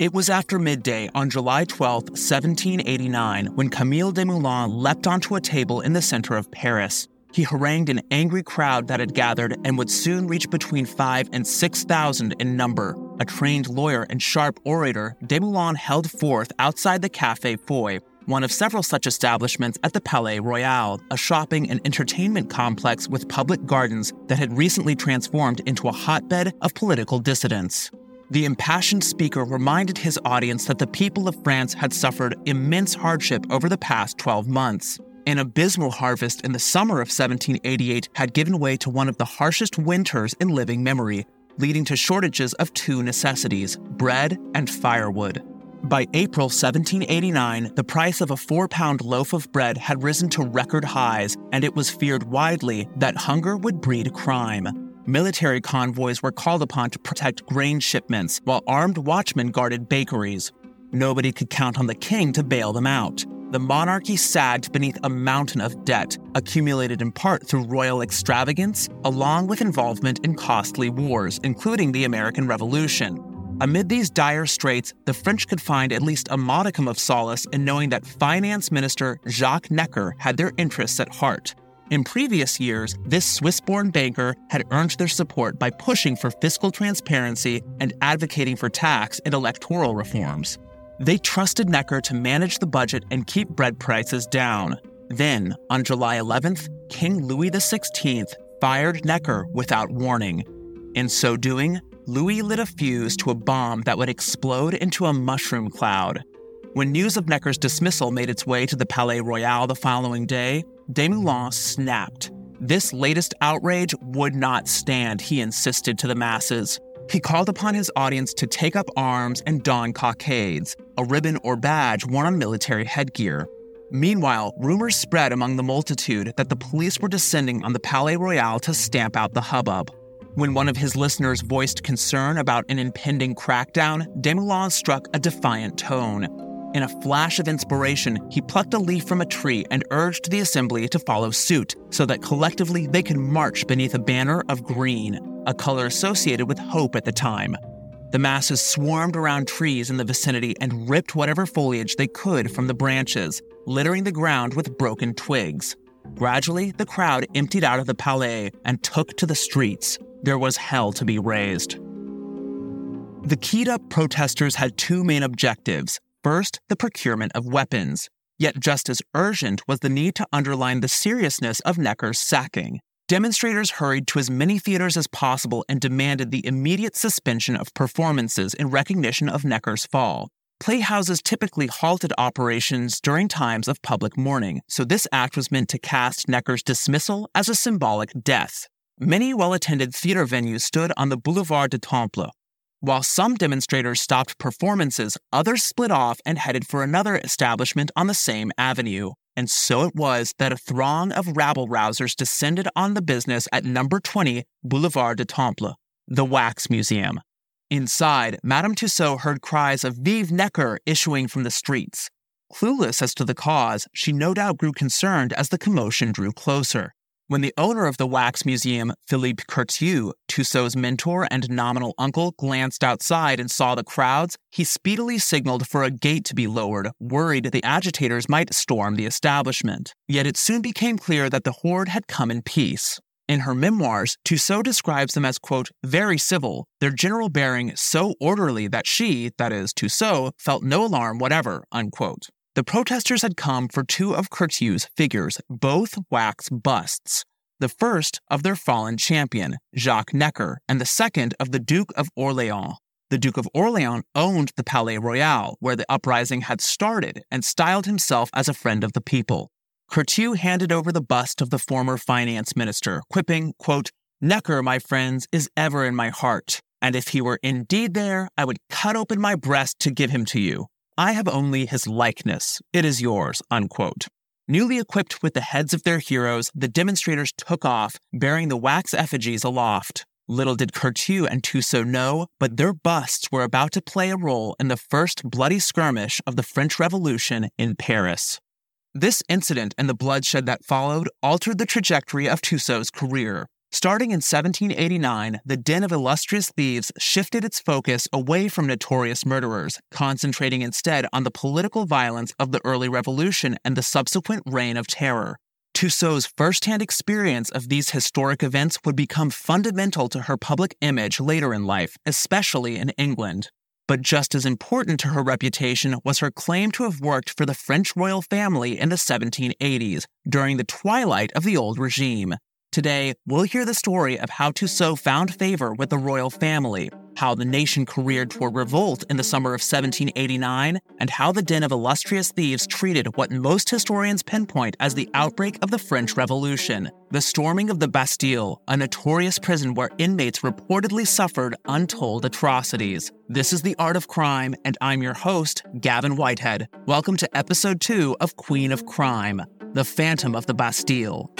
It was after midday on July 12, 1789, when Camille Desmoulins leapt onto a table in the center of Paris. He harangued an angry crowd that had gathered and would soon reach between five and 6,000 in number. A trained lawyer and sharp orator, Desmoulins held forth outside the Café Foy, one of several such establishments at the Palais Royal, a shopping and entertainment complex with public gardens that had recently transformed into a hotbed of political dissidents. The impassioned speaker reminded his audience that the people of France had suffered immense hardship over the past 12 months. An abysmal harvest in the summer of 1788 had given way to one of the harshest winters in living memory, leading to shortages of two necessities bread and firewood. By April 1789, the price of a four pound loaf of bread had risen to record highs, and it was feared widely that hunger would breed crime. Military convoys were called upon to protect grain shipments, while armed watchmen guarded bakeries. Nobody could count on the king to bail them out. The monarchy sagged beneath a mountain of debt, accumulated in part through royal extravagance, along with involvement in costly wars, including the American Revolution. Amid these dire straits, the French could find at least a modicum of solace in knowing that Finance Minister Jacques Necker had their interests at heart. In previous years, this Swiss born banker had earned their support by pushing for fiscal transparency and advocating for tax and electoral reforms. They trusted Necker to manage the budget and keep bread prices down. Then, on July 11th, King Louis XVI fired Necker without warning. In so doing, Louis lit a fuse to a bomb that would explode into a mushroom cloud. When news of Necker's dismissal made its way to the Palais Royal the following day, Desmoulins snapped. This latest outrage would not stand, he insisted to the masses. He called upon his audience to take up arms and don cockades, a ribbon or badge worn on military headgear. Meanwhile, rumors spread among the multitude that the police were descending on the Palais Royal to stamp out the hubbub. When one of his listeners voiced concern about an impending crackdown, Desmoulins struck a defiant tone. In a flash of inspiration, he plucked a leaf from a tree and urged the assembly to follow suit so that collectively they could march beneath a banner of green, a color associated with hope at the time. The masses swarmed around trees in the vicinity and ripped whatever foliage they could from the branches, littering the ground with broken twigs. Gradually, the crowd emptied out of the palais and took to the streets. There was hell to be raised. The keyed up protesters had two main objectives First, the procurement of weapons. Yet just as urgent was the need to underline the seriousness of Necker's sacking. Demonstrators hurried to as many theaters as possible and demanded the immediate suspension of performances in recognition of Necker's fall. Playhouses typically halted operations during times of public mourning, so this act was meant to cast Necker's dismissal as a symbolic death. Many well attended theater venues stood on the Boulevard du Temple, while some demonstrators stopped performances, others split off and headed for another establishment on the same avenue. And so it was that a throng of rabble rousers descended on the business at number 20 Boulevard du Temple, the Wax Museum. Inside, Madame Tussaud heard cries of Vive Necker issuing from the streets. Clueless as to the cause, she no doubt grew concerned as the commotion drew closer. When the owner of the wax museum, Philippe Curtius, Tussaud's mentor and nominal uncle, glanced outside and saw the crowds, he speedily signaled for a gate to be lowered, worried the agitators might storm the establishment. Yet it soon became clear that the horde had come in peace. In her memoirs, Tussaud describes them as, quote, very civil, their general bearing so orderly that she, that is, Tussaud, felt no alarm whatever, unquote. The protesters had come for two of Curtius' figures, both wax busts. The first of their fallen champion, Jacques Necker, and the second of the Duke of Orleans. The Duke of Orleans owned the Palais Royal, where the uprising had started, and styled himself as a friend of the people. Curtius handed over the bust of the former finance minister, quipping, quote, Necker, my friends, is ever in my heart, and if he were indeed there, I would cut open my breast to give him to you. I have only his likeness. It is yours. Unquote. Newly equipped with the heads of their heroes, the demonstrators took off, bearing the wax effigies aloft. Little did Curtius and Tussaud know, but their busts were about to play a role in the first bloody skirmish of the French Revolution in Paris. This incident and the bloodshed that followed altered the trajectory of Tussaud's career. Starting in 1789, the Den of Illustrious Thieves shifted its focus away from notorious murderers, concentrating instead on the political violence of the early revolution and the subsequent reign of terror. Tussaud's firsthand experience of these historic events would become fundamental to her public image later in life, especially in England. But just as important to her reputation was her claim to have worked for the French royal family in the 1780s, during the twilight of the old regime. Today, we'll hear the story of how Tussaud found favor with the royal family, how the nation careered toward revolt in the summer of 1789, and how the den of illustrious thieves treated what most historians pinpoint as the outbreak of the French Revolution, the storming of the Bastille, a notorious prison where inmates reportedly suffered untold atrocities. This is The Art of Crime, and I'm your host, Gavin Whitehead. Welcome to episode 2 of Queen of Crime, The Phantom of the Bastille.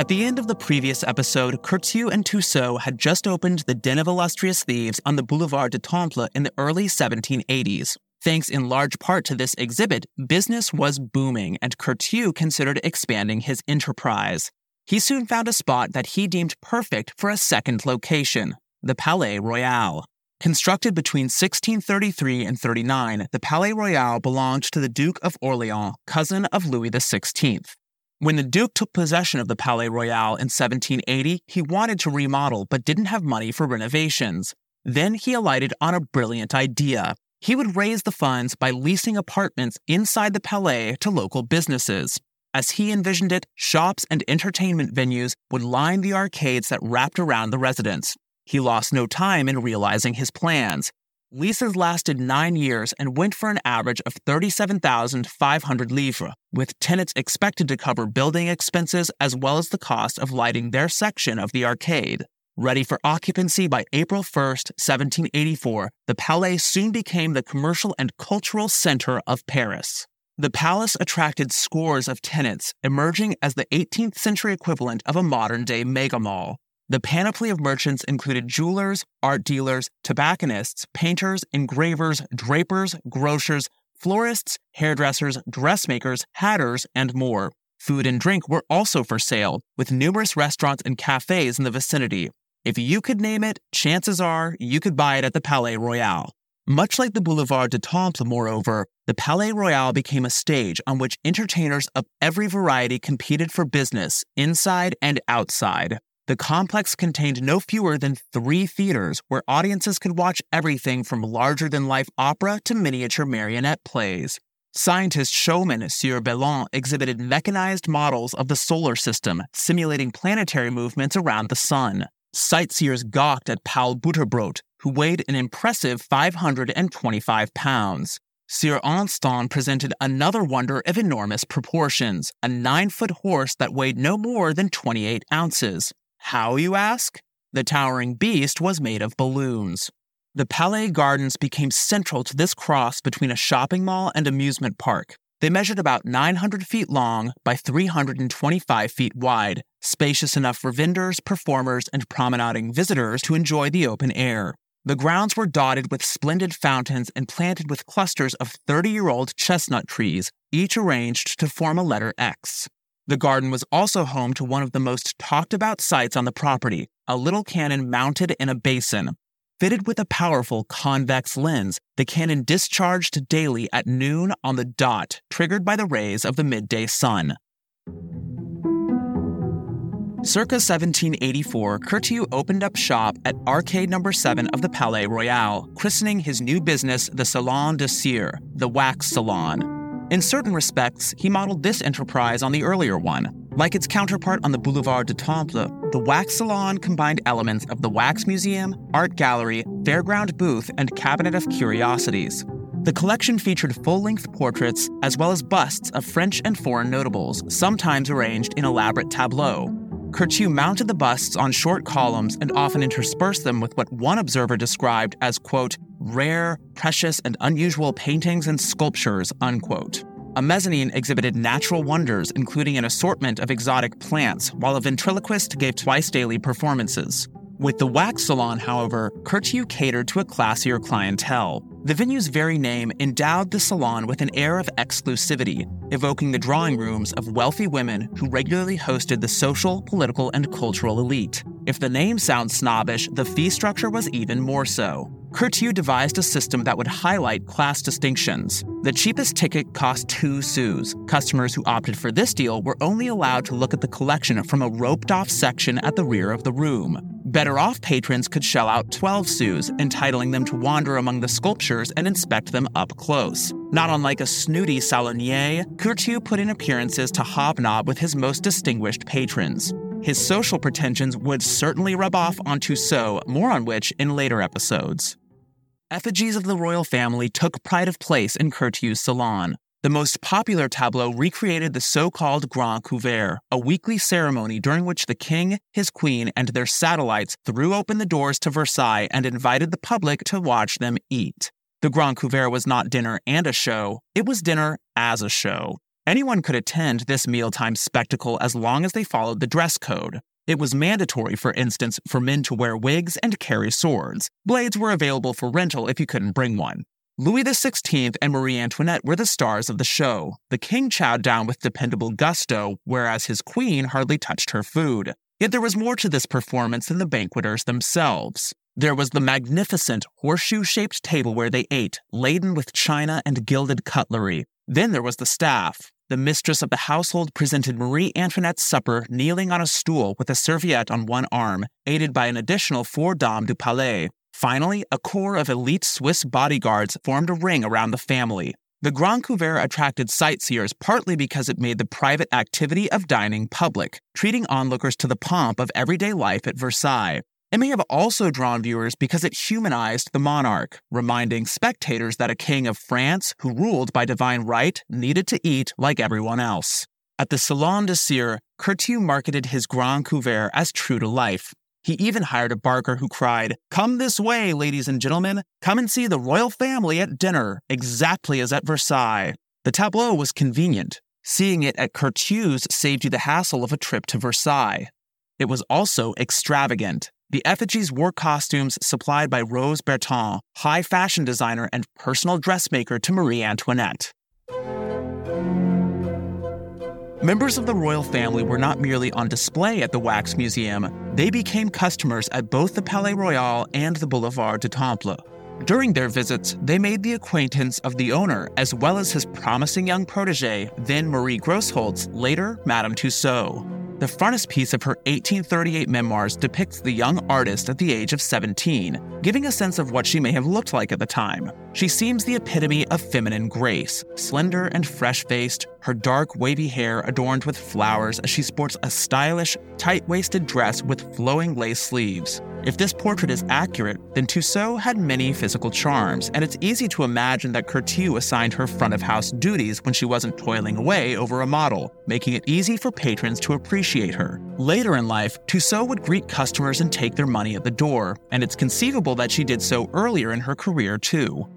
At the end of the previous episode, Curtius and Tussaud had just opened the Den of Illustrious Thieves on the Boulevard du Temple in the early 1780s. Thanks in large part to this exhibit, business was booming, and Curtius considered expanding his enterprise. He soon found a spot that he deemed perfect for a second location the Palais Royal. Constructed between 1633 and 39, the Palais Royal belonged to the Duke of Orleans, cousin of Louis XVI. When the Duke took possession of the Palais Royal in 1780, he wanted to remodel but didn't have money for renovations. Then he alighted on a brilliant idea. He would raise the funds by leasing apartments inside the Palais to local businesses. As he envisioned it, shops and entertainment venues would line the arcades that wrapped around the residence. He lost no time in realizing his plans. Leases lasted nine years and went for an average of 37,500 livres, with tenants expected to cover building expenses as well as the cost of lighting their section of the arcade. Ready for occupancy by April 1, 1784, the Palais soon became the commercial and cultural center of Paris. The palace attracted scores of tenants, emerging as the 18th century equivalent of a modern day megamall. The panoply of merchants included jewelers, art dealers, tobacconists, painters, engravers, drapers, grocers, florists, hairdressers, dressmakers, hatters, and more. Food and drink were also for sale, with numerous restaurants and cafes in the vicinity. If you could name it, chances are you could buy it at the Palais Royal. Much like the Boulevard du Temple, moreover, the Palais Royal became a stage on which entertainers of every variety competed for business, inside and outside. The complex contained no fewer than three theaters where audiences could watch everything from larger than life opera to miniature marionette plays. Scientist showman Sieur Bellon exhibited mechanized models of the solar system, simulating planetary movements around the sun. Sightseers gawked at Paul Butterbrot, who weighed an impressive 525 pounds. Sieur Anston presented another wonder of enormous proportions, a nine foot horse that weighed no more than 28 ounces. How, you ask? The towering beast was made of balloons. The Palais Gardens became central to this cross between a shopping mall and amusement park. They measured about 900 feet long by 325 feet wide, spacious enough for vendors, performers, and promenading visitors to enjoy the open air. The grounds were dotted with splendid fountains and planted with clusters of 30 year old chestnut trees, each arranged to form a letter X. The garden was also home to one of the most talked about sights on the property a little cannon mounted in a basin. Fitted with a powerful convex lens, the cannon discharged daily at noon on the dot, triggered by the rays of the midday sun. Circa 1784, Curtius opened up shop at Arcade Number 7 of the Palais Royal, christening his new business the Salon de Cire, the wax salon. In certain respects, he modeled this enterprise on the earlier one. Like its counterpart on the Boulevard du Temple, the wax salon combined elements of the wax museum, art gallery, fairground booth, and cabinet of curiosities. The collection featured full length portraits as well as busts of French and foreign notables, sometimes arranged in elaborate tableaux. Curtius mounted the busts on short columns and often interspersed them with what one observer described as, quote, rare, precious, and unusual paintings and sculptures, unquote. A mezzanine exhibited natural wonders, including an assortment of exotic plants, while a ventriloquist gave twice daily performances. With the wax salon, however, Curtius catered to a classier clientele. The venue's very name endowed the salon with an air of exclusivity, evoking the drawing rooms of wealthy women who regularly hosted the social, political, and cultural elite. If the name sounds snobbish, the fee structure was even more so. Curtius devised a system that would highlight class distinctions. The cheapest ticket cost two sous. Customers who opted for this deal were only allowed to look at the collection from a roped off section at the rear of the room. Better off patrons could shell out 12 sous, entitling them to wander among the sculptures and inspect them up close. Not unlike a snooty salonier, Curtius put in appearances to hobnob with his most distinguished patrons. His social pretensions would certainly rub off on Tussaud, more on which in later episodes. Effigies of the royal family took pride of place in Curtius's salon. The most popular tableau recreated the so called Grand Couvert, a weekly ceremony during which the king, his queen, and their satellites threw open the doors to Versailles and invited the public to watch them eat. The Grand Couvert was not dinner and a show, it was dinner as a show. Anyone could attend this mealtime spectacle as long as they followed the dress code. It was mandatory, for instance, for men to wear wigs and carry swords. Blades were available for rental if you couldn't bring one. Louis XVI and Marie Antoinette were the stars of the show. The king chowed down with dependable gusto, whereas his queen hardly touched her food. Yet there was more to this performance than the banqueters themselves. There was the magnificent horseshoe shaped table where they ate, laden with china and gilded cutlery. Then there was the staff, the mistress of the household presented Marie Antoinette's supper kneeling on a stool with a serviette on one arm, aided by an additional four dames du palais. Finally, a corps of elite Swiss bodyguards formed a ring around the family. The Grand Couvert attracted sightseers partly because it made the private activity of dining public, treating onlookers to the pomp of everyday life at Versailles. It may have also drawn viewers because it humanized the monarch, reminding spectators that a king of France who ruled by divine right needed to eat like everyone else. At the Salon de Cire, Curtius marketed his Grand Couvert as true to life. He even hired a barker who cried, Come this way, ladies and gentlemen. Come and see the royal family at dinner, exactly as at Versailles. The tableau was convenient. Seeing it at Curtius's saved you the hassle of a trip to Versailles. It was also extravagant. The effigies wore costumes supplied by Rose Bertin, high fashion designer and personal dressmaker to Marie Antoinette. Members of the royal family were not merely on display at the Wax Museum, they became customers at both the Palais Royal and the Boulevard du Temple. During their visits, they made the acquaintance of the owner as well as his promising young protege, then Marie Grosholz, later Madame Tussaud. The frontispiece of her 1838 memoirs depicts the young artist at the age of 17, giving a sense of what she may have looked like at the time. She seems the epitome of feminine grace, slender and fresh faced, her dark, wavy hair adorned with flowers as she sports a stylish, tight waisted dress with flowing lace sleeves. If this portrait is accurate, then Tussaud had many physical charms, and it's easy to imagine that Curtius assigned her front of house duties when she wasn't toiling away over a model, making it easy for patrons to appreciate her. Later in life, Tussaud would greet customers and take their money at the door, and it's conceivable that she did so earlier in her career too.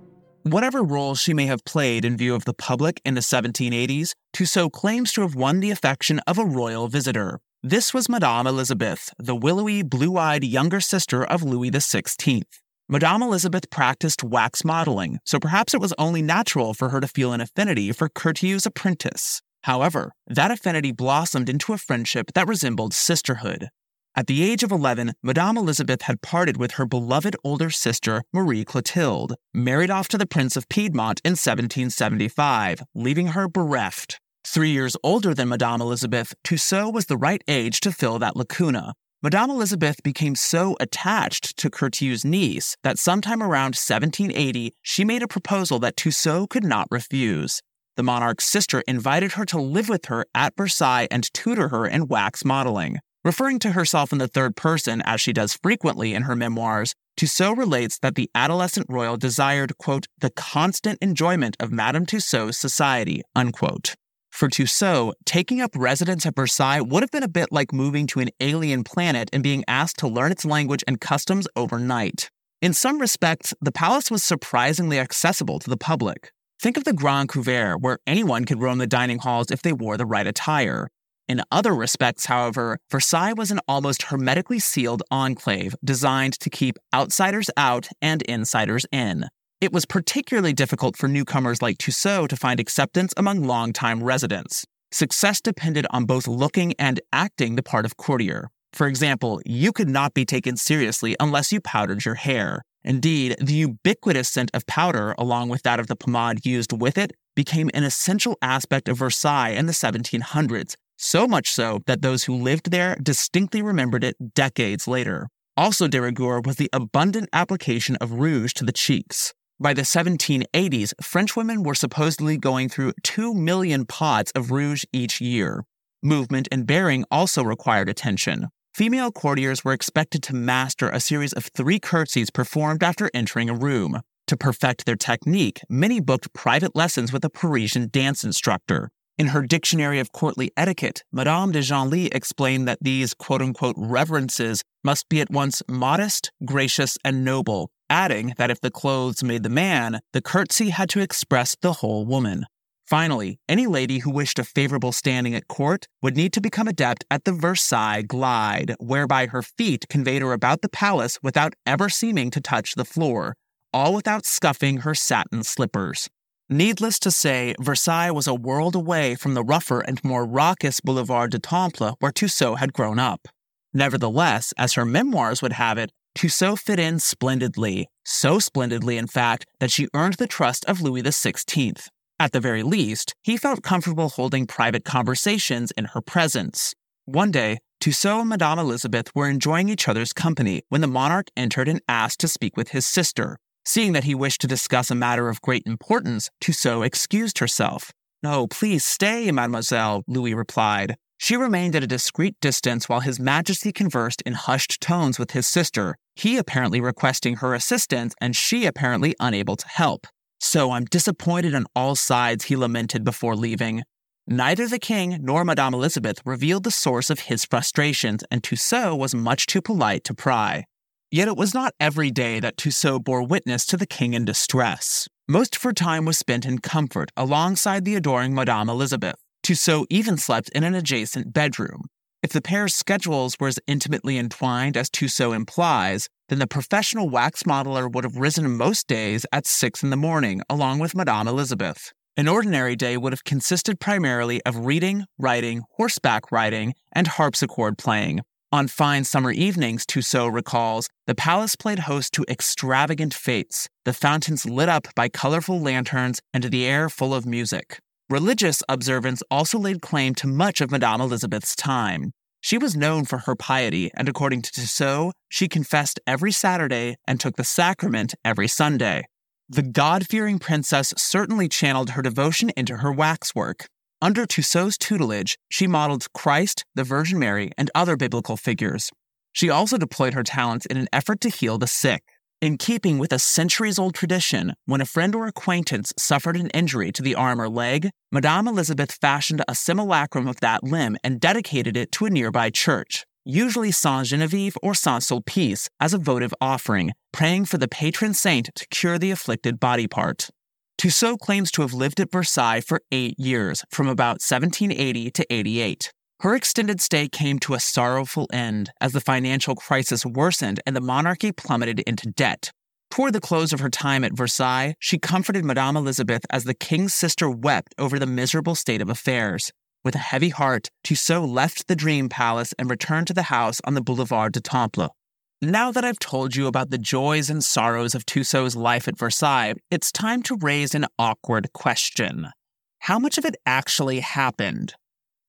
Whatever role she may have played in view of the public in the 1780s, Tussaud claims to have won the affection of a royal visitor, this was Madame Elizabeth, the willowy, blue eyed younger sister of Louis XVI. Madame Elizabeth practiced wax modeling, so perhaps it was only natural for her to feel an affinity for Curtius's apprentice. However, that affinity blossomed into a friendship that resembled sisterhood. At the age of 11, Madame Elizabeth had parted with her beloved older sister, Marie Clotilde, married off to the Prince of Piedmont in 1775, leaving her bereft. Three years older than Madame Elizabeth, Tussaud was the right age to fill that lacuna. Madame Elizabeth became so attached to Curtius's niece that sometime around 1780, she made a proposal that Tussaud could not refuse. The monarch's sister invited her to live with her at Versailles and tutor her in wax modeling. Referring to herself in the third person, as she does frequently in her memoirs, Tussaud relates that the adolescent royal desired, quote, the constant enjoyment of Madame Tussaud's society, unquote. For Tussaud, taking up residence at Versailles would have been a bit like moving to an alien planet and being asked to learn its language and customs overnight. In some respects, the palace was surprisingly accessible to the public. Think of the Grand Couvert, where anyone could roam the dining halls if they wore the right attire. In other respects, however, Versailles was an almost hermetically sealed enclave designed to keep outsiders out and insiders in. It was particularly difficult for newcomers like Tussaud to find acceptance among longtime residents. Success depended on both looking and acting the part of courtier. For example, you could not be taken seriously unless you powdered your hair. Indeed, the ubiquitous scent of powder, along with that of the pomade used with it, became an essential aspect of Versailles in the 1700s, so much so that those who lived there distinctly remembered it decades later. Also de rigueur was the abundant application of rouge to the cheeks. By the 1780s, French women were supposedly going through 2 million pots of rouge each year. Movement and bearing also required attention. Female courtiers were expected to master a series of three curtsies performed after entering a room. To perfect their technique, many booked private lessons with a Parisian dance instructor. In her Dictionary of Courtly Etiquette, Madame de Genlis explained that these quote unquote reverences must be at once modest, gracious, and noble, adding that if the clothes made the man, the curtsy had to express the whole woman. Finally, any lady who wished a favorable standing at court would need to become adept at the Versailles glide, whereby her feet conveyed her about the palace without ever seeming to touch the floor, all without scuffing her satin slippers. Needless to say, Versailles was a world away from the rougher and more raucous Boulevard du Temple where Tussaud had grown up. Nevertheless, as her memoirs would have it, Tussaud fit in splendidly, so splendidly, in fact, that she earned the trust of Louis XVI. At the very least, he felt comfortable holding private conversations in her presence. One day, Tussaud and Madame Elizabeth were enjoying each other's company when the monarch entered and asked to speak with his sister, Seeing that he wished to discuss a matter of great importance, Tussaud excused herself. No, please stay, mademoiselle, Louis replied. She remained at a discreet distance while His Majesty conversed in hushed tones with his sister, he apparently requesting her assistance and she apparently unable to help. So I'm disappointed on all sides, he lamented before leaving. Neither the king nor Madame Elizabeth revealed the source of his frustrations, and Tussaud was much too polite to pry. Yet it was not every day that Tussaud bore witness to the king in distress. Most of her time was spent in comfort alongside the adoring Madame Elizabeth. Tussaud even slept in an adjacent bedroom. If the pair's schedules were as intimately entwined as Tussaud implies, then the professional wax modeler would have risen most days at 6 in the morning along with Madame Elizabeth. An ordinary day would have consisted primarily of reading, writing, horseback riding, and harpsichord playing, on fine summer evenings, Tussaud recalls, the palace played host to extravagant fetes, the fountains lit up by colorful lanterns and the air full of music. Religious observance also laid claim to much of Madame Elizabeth's time. She was known for her piety, and according to Tussaud, she confessed every Saturday and took the sacrament every Sunday. The God fearing princess certainly channeled her devotion into her waxwork. Under Tussaud's tutelage, she modeled Christ, the Virgin Mary, and other biblical figures. She also deployed her talents in an effort to heal the sick. In keeping with a centuries old tradition, when a friend or acquaintance suffered an injury to the arm or leg, Madame Elizabeth fashioned a simulacrum of that limb and dedicated it to a nearby church, usually Saint Genevieve or Saint Sulpice, as a votive offering, praying for the patron saint to cure the afflicted body part. Tussaud claims to have lived at Versailles for eight years, from about 1780 to 88. Her extended stay came to a sorrowful end as the financial crisis worsened and the monarchy plummeted into debt. Toward the close of her time at Versailles, she comforted Madame Elizabeth as the king's sister wept over the miserable state of affairs. With a heavy heart, Tussaud left the dream palace and returned to the house on the Boulevard du Temple. Now that I've told you about the joys and sorrows of Tussaud's life at Versailles, it's time to raise an awkward question. How much of it actually happened?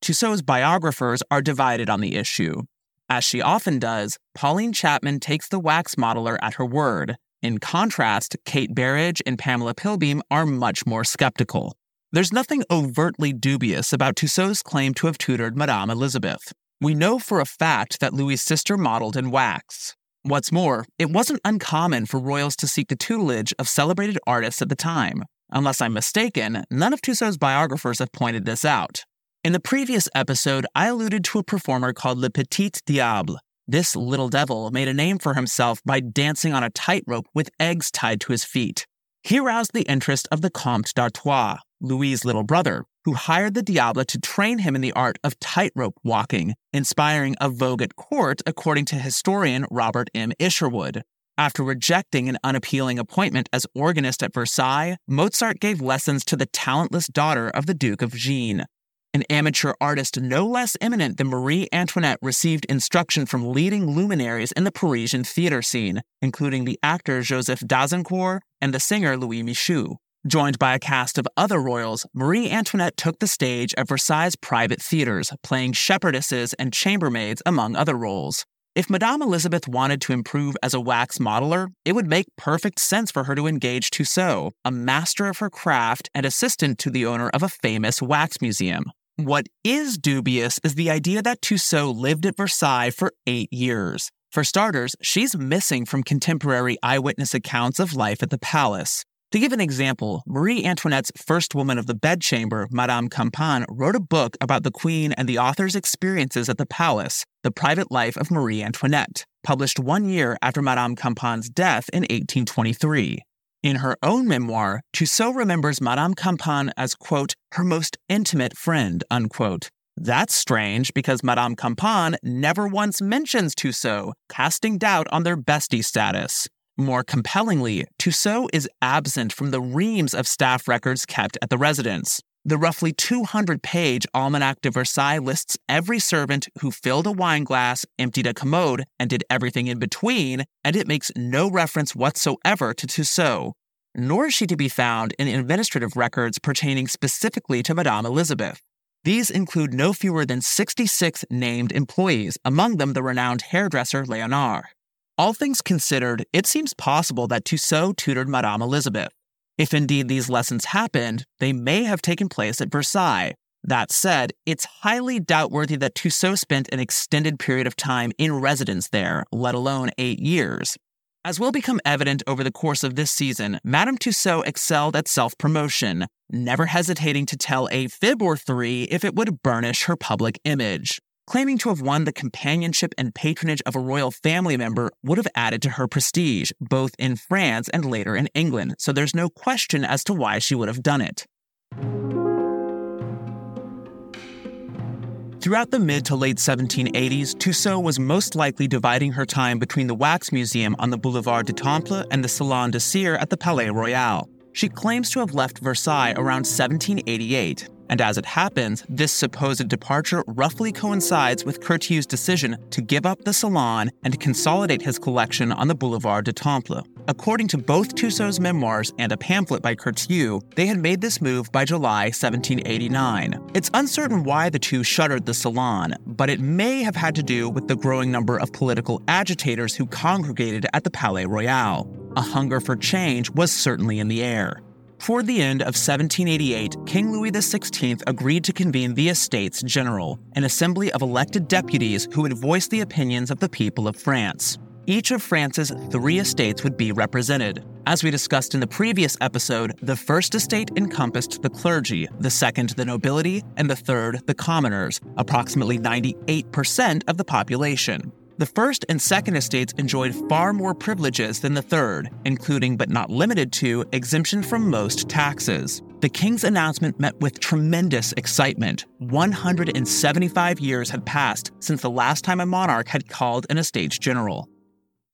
Tussaud's biographers are divided on the issue. As she often does, Pauline Chapman takes the wax modeler at her word. In contrast, Kate Berridge and Pamela Pilbeam are much more skeptical. There's nothing overtly dubious about Tussaud's claim to have tutored Madame Elizabeth. We know for a fact that Louis' sister modeled in wax. What's more, it wasn't uncommon for royals to seek the tutelage of celebrated artists at the time. Unless I'm mistaken, none of Tussaud's biographers have pointed this out. In the previous episode, I alluded to a performer called Le Petit Diable. This little devil made a name for himself by dancing on a tightrope with eggs tied to his feet. He roused the interest of the Comte d'Artois, Louis's little brother, who hired the Diable to train him in the art of tightrope walking, inspiring a vogue at court, according to historian Robert M. Isherwood. After rejecting an unappealing appointment as organist at Versailles, Mozart gave lessons to the talentless daughter of the Duke of Guignes. An amateur artist no less eminent than Marie Antoinette received instruction from leading luminaries in the Parisian theater scene, including the actor Joseph d'Azincourt and the singer Louis Michu. Joined by a cast of other royals, Marie Antoinette took the stage at Versailles' private theaters, playing shepherdesses and chambermaids among other roles. If Madame Elizabeth wanted to improve as a wax modeler, it would make perfect sense for her to engage Tussaud, a master of her craft and assistant to the owner of a famous wax museum. What is dubious is the idea that Tussaud lived at Versailles for eight years. For starters, she's missing from contemporary eyewitness accounts of life at the palace. To give an example, Marie Antoinette's first woman of the bedchamber, Madame Campan, wrote a book about the queen and the author's experiences at the palace, The Private Life of Marie Antoinette, published one year after Madame Campan's death in 1823. In her own memoir, Tussaud remembers Madame Campan as, quote, her most intimate friend, unquote. That's strange because Madame Campan never once mentions Tussaud, casting doubt on their bestie status. More compellingly, Tussaud is absent from the reams of staff records kept at the residence. The roughly 200 page Almanac de Versailles lists every servant who filled a wine glass, emptied a commode, and did everything in between, and it makes no reference whatsoever to Tussaud. Nor is she to be found in administrative records pertaining specifically to Madame Elizabeth. These include no fewer than 66 named employees, among them the renowned hairdresser Leonard. All things considered, it seems possible that Tussaud tutored Madame Elizabeth. If indeed these lessons happened, they may have taken place at Versailles. That said, it's highly doubtworthy that Tussaud spent an extended period of time in residence there, let alone eight years. As will become evident over the course of this season, Madame Tussaud excelled at self promotion, never hesitating to tell a fib or three if it would burnish her public image. Claiming to have won the companionship and patronage of a royal family member would have added to her prestige, both in France and later in England, so there's no question as to why she would have done it. Throughout the mid to late 1780s, Tussaud was most likely dividing her time between the Wax Museum on the Boulevard du Temple and the Salon de Cire at the Palais Royal. She claims to have left Versailles around 1788, and as it happens, this supposed departure roughly coincides with Curtius's decision to give up the salon and consolidate his collection on the Boulevard du Temple. According to both Tussaud's memoirs and a pamphlet by Curtius, they had made this move by July 1789. It's uncertain why the two shuttered the salon, but it may have had to do with the growing number of political agitators who congregated at the Palais Royal. A hunger for change was certainly in the air. Toward the end of 1788, King Louis XVI agreed to convene the Estates General, an assembly of elected deputies who would voice the opinions of the people of France. Each of France's three estates would be represented. As we discussed in the previous episode, the first estate encompassed the clergy, the second, the nobility, and the third, the commoners, approximately 98% of the population. The first and second estates enjoyed far more privileges than the third, including but not limited to exemption from most taxes. The king's announcement met with tremendous excitement. 175 years had passed since the last time a monarch had called an estates general.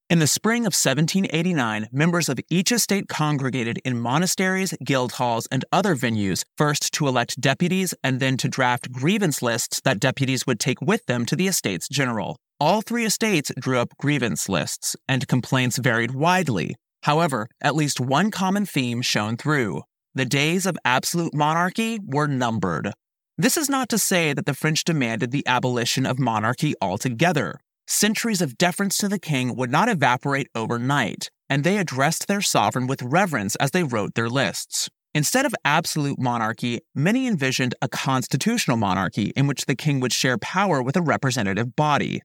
In the spring of 1789, members of each estate congregated in monasteries, guild halls, and other venues, first to elect deputies and then to draft grievance lists that deputies would take with them to the estates general. All three estates drew up grievance lists, and complaints varied widely. However, at least one common theme shone through. The days of absolute monarchy were numbered. This is not to say that the French demanded the abolition of monarchy altogether. Centuries of deference to the king would not evaporate overnight, and they addressed their sovereign with reverence as they wrote their lists. Instead of absolute monarchy, many envisioned a constitutional monarchy in which the king would share power with a representative body.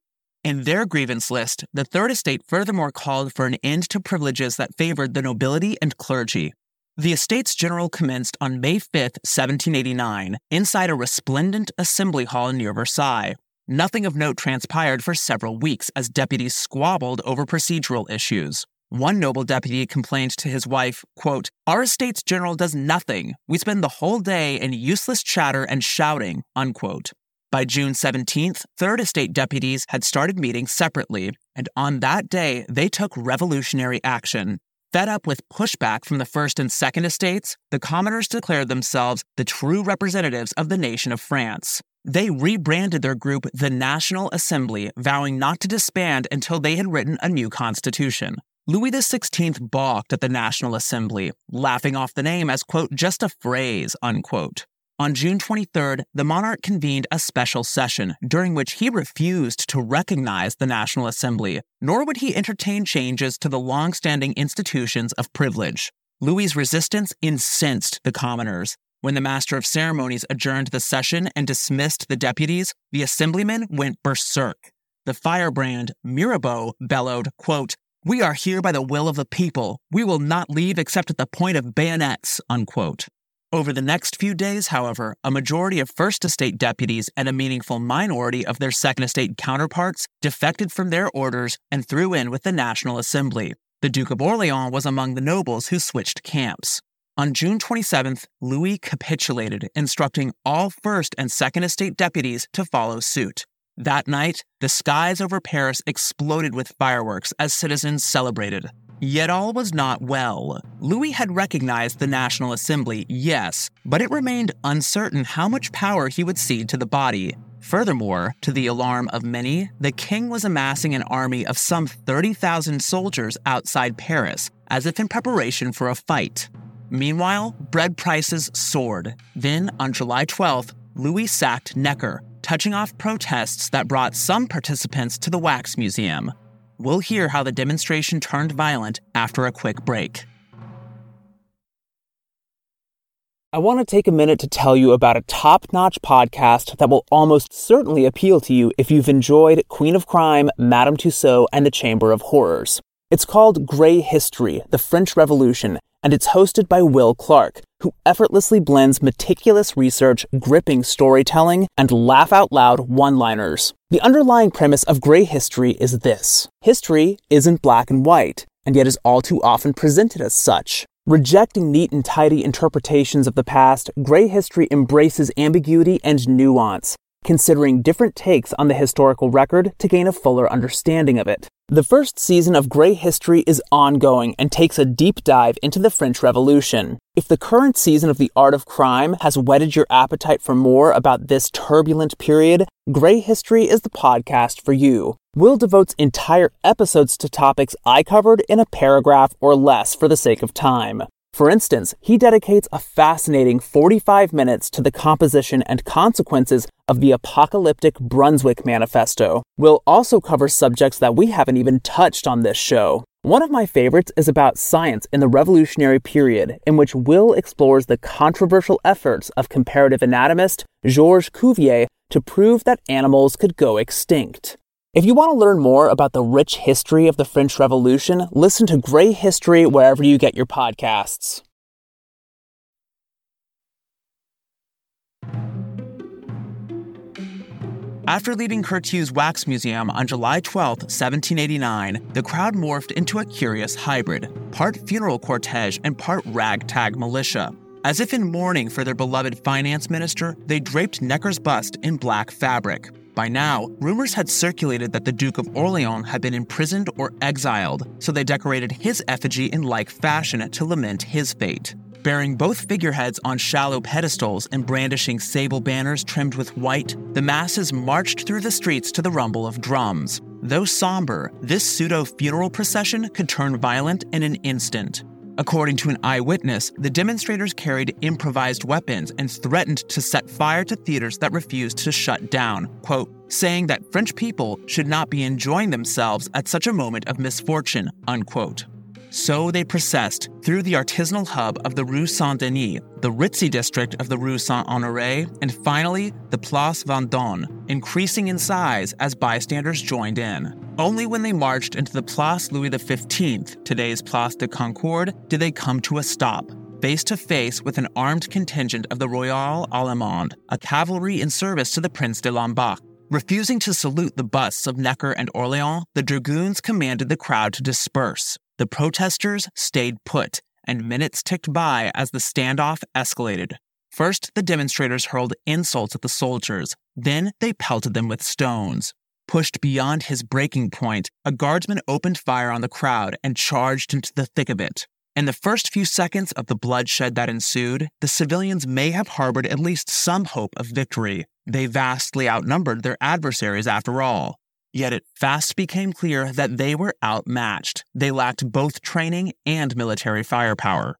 In their grievance list, the Third Estate furthermore called for an end to privileges that favored the nobility and clergy. The Estates General commenced on May 5, 1789, inside a resplendent assembly hall near Versailles. Nothing of note transpired for several weeks as deputies squabbled over procedural issues. One noble deputy complained to his wife, quote, Our estates general does nothing. We spend the whole day in useless chatter and shouting, unquote. By June 17th, Third Estate deputies had started meeting separately, and on that day, they took revolutionary action. Fed up with pushback from the First and Second Estates, the commoners declared themselves the true representatives of the nation of France. They rebranded their group the National Assembly, vowing not to disband until they had written a new constitution. Louis XVI balked at the National Assembly, laughing off the name as, quote, just a phrase, unquote. On June 23rd, the monarch convened a special session during which he refused to recognize the National Assembly, nor would he entertain changes to the long standing institutions of privilege. Louis's resistance incensed the commoners. When the master of ceremonies adjourned the session and dismissed the deputies, the assemblymen went berserk. The firebrand, Mirabeau, bellowed, quote, We are here by the will of the people. We will not leave except at the point of bayonets, unquote. Over the next few days, however, a majority of First Estate deputies and a meaningful minority of their Second Estate counterparts defected from their orders and threw in with the National Assembly. The Duke of Orleans was among the nobles who switched camps. On June 27th, Louis capitulated, instructing all First and Second Estate deputies to follow suit. That night, the skies over Paris exploded with fireworks as citizens celebrated. Yet all was not well. Louis had recognized the National Assembly, yes, but it remained uncertain how much power he would cede to the body. Furthermore, to the alarm of many, the king was amassing an army of some 30,000 soldiers outside Paris, as if in preparation for a fight. Meanwhile, bread prices soared. Then, on July 12th, Louis sacked Necker, touching off protests that brought some participants to the Wax Museum. We'll hear how the demonstration turned violent after a quick break. I want to take a minute to tell you about a top notch podcast that will almost certainly appeal to you if you've enjoyed Queen of Crime, Madame Tussauds, and the Chamber of Horrors. It's called Grey History The French Revolution, and it's hosted by Will Clark, who effortlessly blends meticulous research, gripping storytelling, and laugh out loud one liners. The underlying premise of Grey History is this history isn't black and white, and yet is all too often presented as such. Rejecting neat and tidy interpretations of the past, Grey History embraces ambiguity and nuance, considering different takes on the historical record to gain a fuller understanding of it. The first season of Grey History is ongoing and takes a deep dive into the French Revolution. If the current season of The Art of Crime has whetted your appetite for more about this turbulent period, Grey History is the podcast for you. Will devotes entire episodes to topics I covered in a paragraph or less for the sake of time. For instance, he dedicates a fascinating 45 minutes to the composition and consequences of the apocalyptic Brunswick Manifesto. We'll also cover subjects that we haven't even touched on this show. One of my favorites is about science in the revolutionary period, in which Will explores the controversial efforts of comparative anatomist Georges Cuvier to prove that animals could go extinct. If you want to learn more about the rich history of the French Revolution, listen to Grey History wherever you get your podcasts. After leaving Curtius Wax Museum on July 12, 1789, the crowd morphed into a curious hybrid part funeral cortege and part ragtag militia. As if in mourning for their beloved finance minister, they draped Necker's bust in black fabric. By now, rumors had circulated that the Duke of Orleans had been imprisoned or exiled, so they decorated his effigy in like fashion to lament his fate. Bearing both figureheads on shallow pedestals and brandishing sable banners trimmed with white, the masses marched through the streets to the rumble of drums. Though somber, this pseudo funeral procession could turn violent in an instant. According to an eyewitness, the demonstrators carried improvised weapons and threatened to set fire to theaters that refused to shut down, quote, saying that French people should not be enjoying themselves at such a moment of misfortune, unquote. So they processed through the artisanal hub of the Rue Saint Denis, the ritzy district of the Rue Saint Honore, and finally the Place Vendôme, increasing in size as bystanders joined in. Only when they marched into the Place Louis XV, today's Place de Concorde, did they come to a stop, face to face with an armed contingent of the Royal Allemande, a cavalry in service to the Prince de Lambesc. Refusing to salute the busts of Necker and Orleans, the dragoons commanded the crowd to disperse. The protesters stayed put, and minutes ticked by as the standoff escalated. First, the demonstrators hurled insults at the soldiers, then, they pelted them with stones. Pushed beyond his breaking point, a guardsman opened fire on the crowd and charged into the thick of it. In the first few seconds of the bloodshed that ensued, the civilians may have harbored at least some hope of victory. They vastly outnumbered their adversaries after all. Yet it fast became clear that they were outmatched. They lacked both training and military firepower.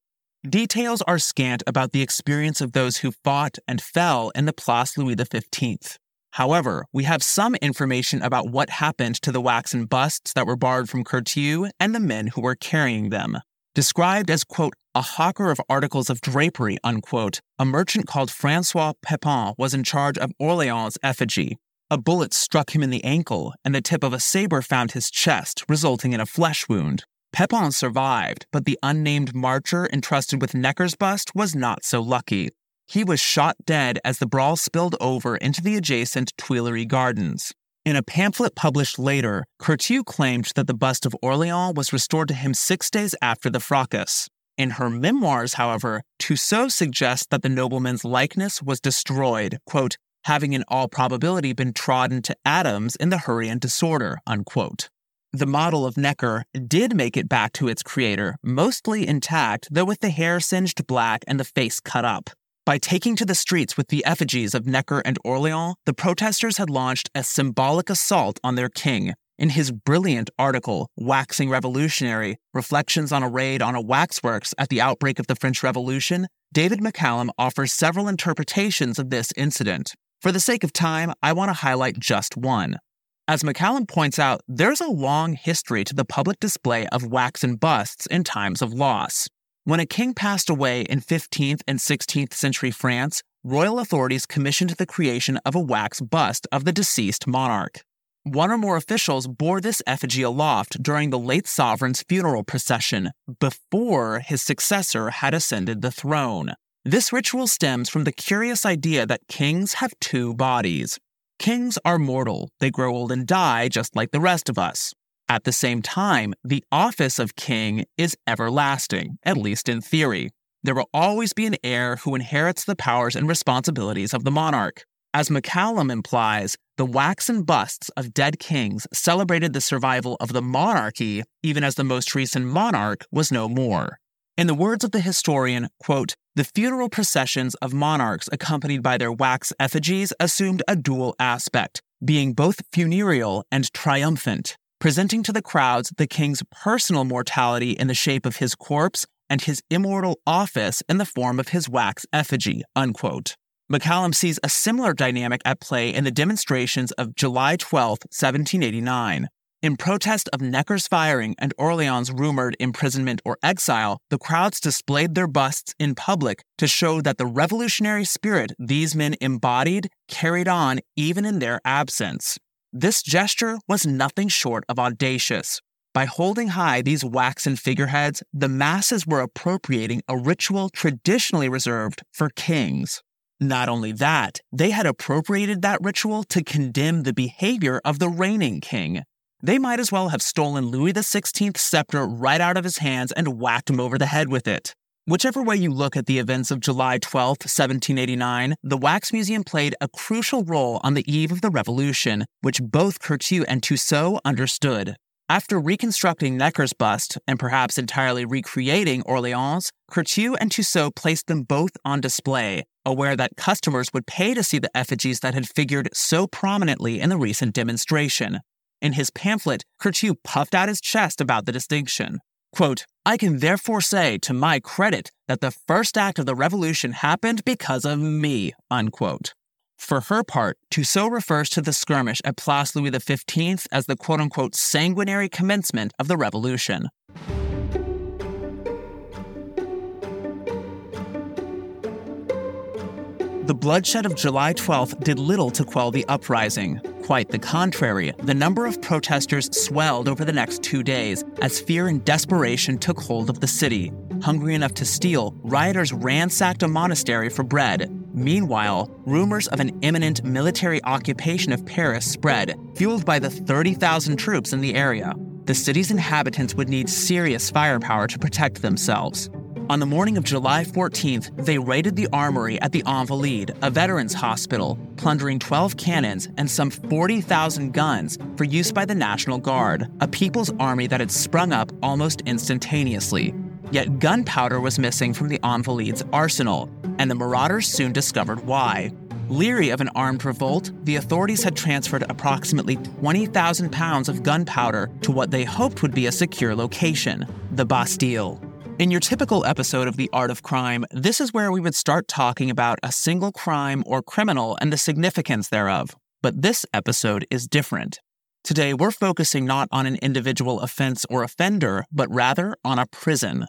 Details are scant about the experience of those who fought and fell in the Place Louis XV. However, we have some information about what happened to the waxen busts that were borrowed from Curtius and the men who were carrying them. Described as, quote, a hawker of articles of drapery, unquote, a merchant called Francois Pepin was in charge of Orleans' effigy. A bullet struck him in the ankle, and the tip of a saber found his chest, resulting in a flesh wound. Pepin survived, but the unnamed marcher entrusted with Necker's bust was not so lucky. He was shot dead as the brawl spilled over into the adjacent Tuileries Gardens. In a pamphlet published later, Curtius claimed that the bust of Orleans was restored to him six days after the fracas. In her memoirs, however, Tussaud suggests that the nobleman's likeness was destroyed, quote, having in all probability been trodden to atoms in the hurry and disorder, unquote. The model of Necker did make it back to its creator, mostly intact, though with the hair singed black and the face cut up. By taking to the streets with the effigies of Necker and Orleans, the protesters had launched a symbolic assault on their king. In his brilliant article, Waxing Revolutionary Reflections on a Raid on a Waxworks at the Outbreak of the French Revolution, David McCallum offers several interpretations of this incident. For the sake of time, I want to highlight just one. As McCallum points out, there's a long history to the public display of waxen busts in times of loss. When a king passed away in 15th and 16th century France, royal authorities commissioned the creation of a wax bust of the deceased monarch. One or more officials bore this effigy aloft during the late sovereign's funeral procession before his successor had ascended the throne. This ritual stems from the curious idea that kings have two bodies. Kings are mortal, they grow old and die just like the rest of us. At the same time, the office of king is everlasting, at least in theory. There will always be an heir who inherits the powers and responsibilities of the monarch. As McCallum implies, the waxen busts of dead kings celebrated the survival of the monarchy even as the most recent monarch was no more. In the words of the historian, quote, the funeral processions of monarchs accompanied by their wax effigies assumed a dual aspect, being both funereal and triumphant presenting to the crowds the king's personal mortality in the shape of his corpse and his immortal office in the form of his wax effigy. Unquote. McCallum sees a similar dynamic at play in the demonstrations of July 12, 1789. In protest of Necker's firing and Orleans' rumored imprisonment or exile, the crowds displayed their busts in public to show that the revolutionary spirit these men embodied carried on even in their absence. This gesture was nothing short of audacious. By holding high these waxen figureheads, the masses were appropriating a ritual traditionally reserved for kings. Not only that, they had appropriated that ritual to condemn the behavior of the reigning king. They might as well have stolen Louis XVI's scepter right out of his hands and whacked him over the head with it. Whichever way you look at the events of July 12, 1789, the Wax Museum played a crucial role on the eve of the Revolution, which both Curtius and Tussaud understood. After reconstructing Necker's bust and perhaps entirely recreating Orleans, Curtius and Tussaud placed them both on display, aware that customers would pay to see the effigies that had figured so prominently in the recent demonstration. In his pamphlet, Curtius puffed out his chest about the distinction. Quote, I can therefore say to my credit that the first act of the revolution happened because of me, unquote. For her part, Tussaud refers to the skirmish at Place Louis XV as the quote unquote sanguinary commencement of the revolution. The bloodshed of July 12th did little to quell the uprising. Quite the contrary, the number of protesters swelled over the next two days as fear and desperation took hold of the city. Hungry enough to steal, rioters ransacked a monastery for bread. Meanwhile, rumors of an imminent military occupation of Paris spread, fueled by the 30,000 troops in the area. the city's inhabitants would need serious firepower to protect themselves. On the morning of July 14th, they raided the armory at the Invalides, a veterans hospital, plundering 12 cannons and some 40,000 guns for use by the National Guard, a people's army that had sprung up almost instantaneously. Yet gunpowder was missing from the Invalides' arsenal, and the marauders soon discovered why. Leery of an armed revolt, the authorities had transferred approximately 20,000 pounds of gunpowder to what they hoped would be a secure location the Bastille. In your typical episode of The Art of Crime, this is where we would start talking about a single crime or criminal and the significance thereof. But this episode is different. Today, we're focusing not on an individual offense or offender, but rather on a prison.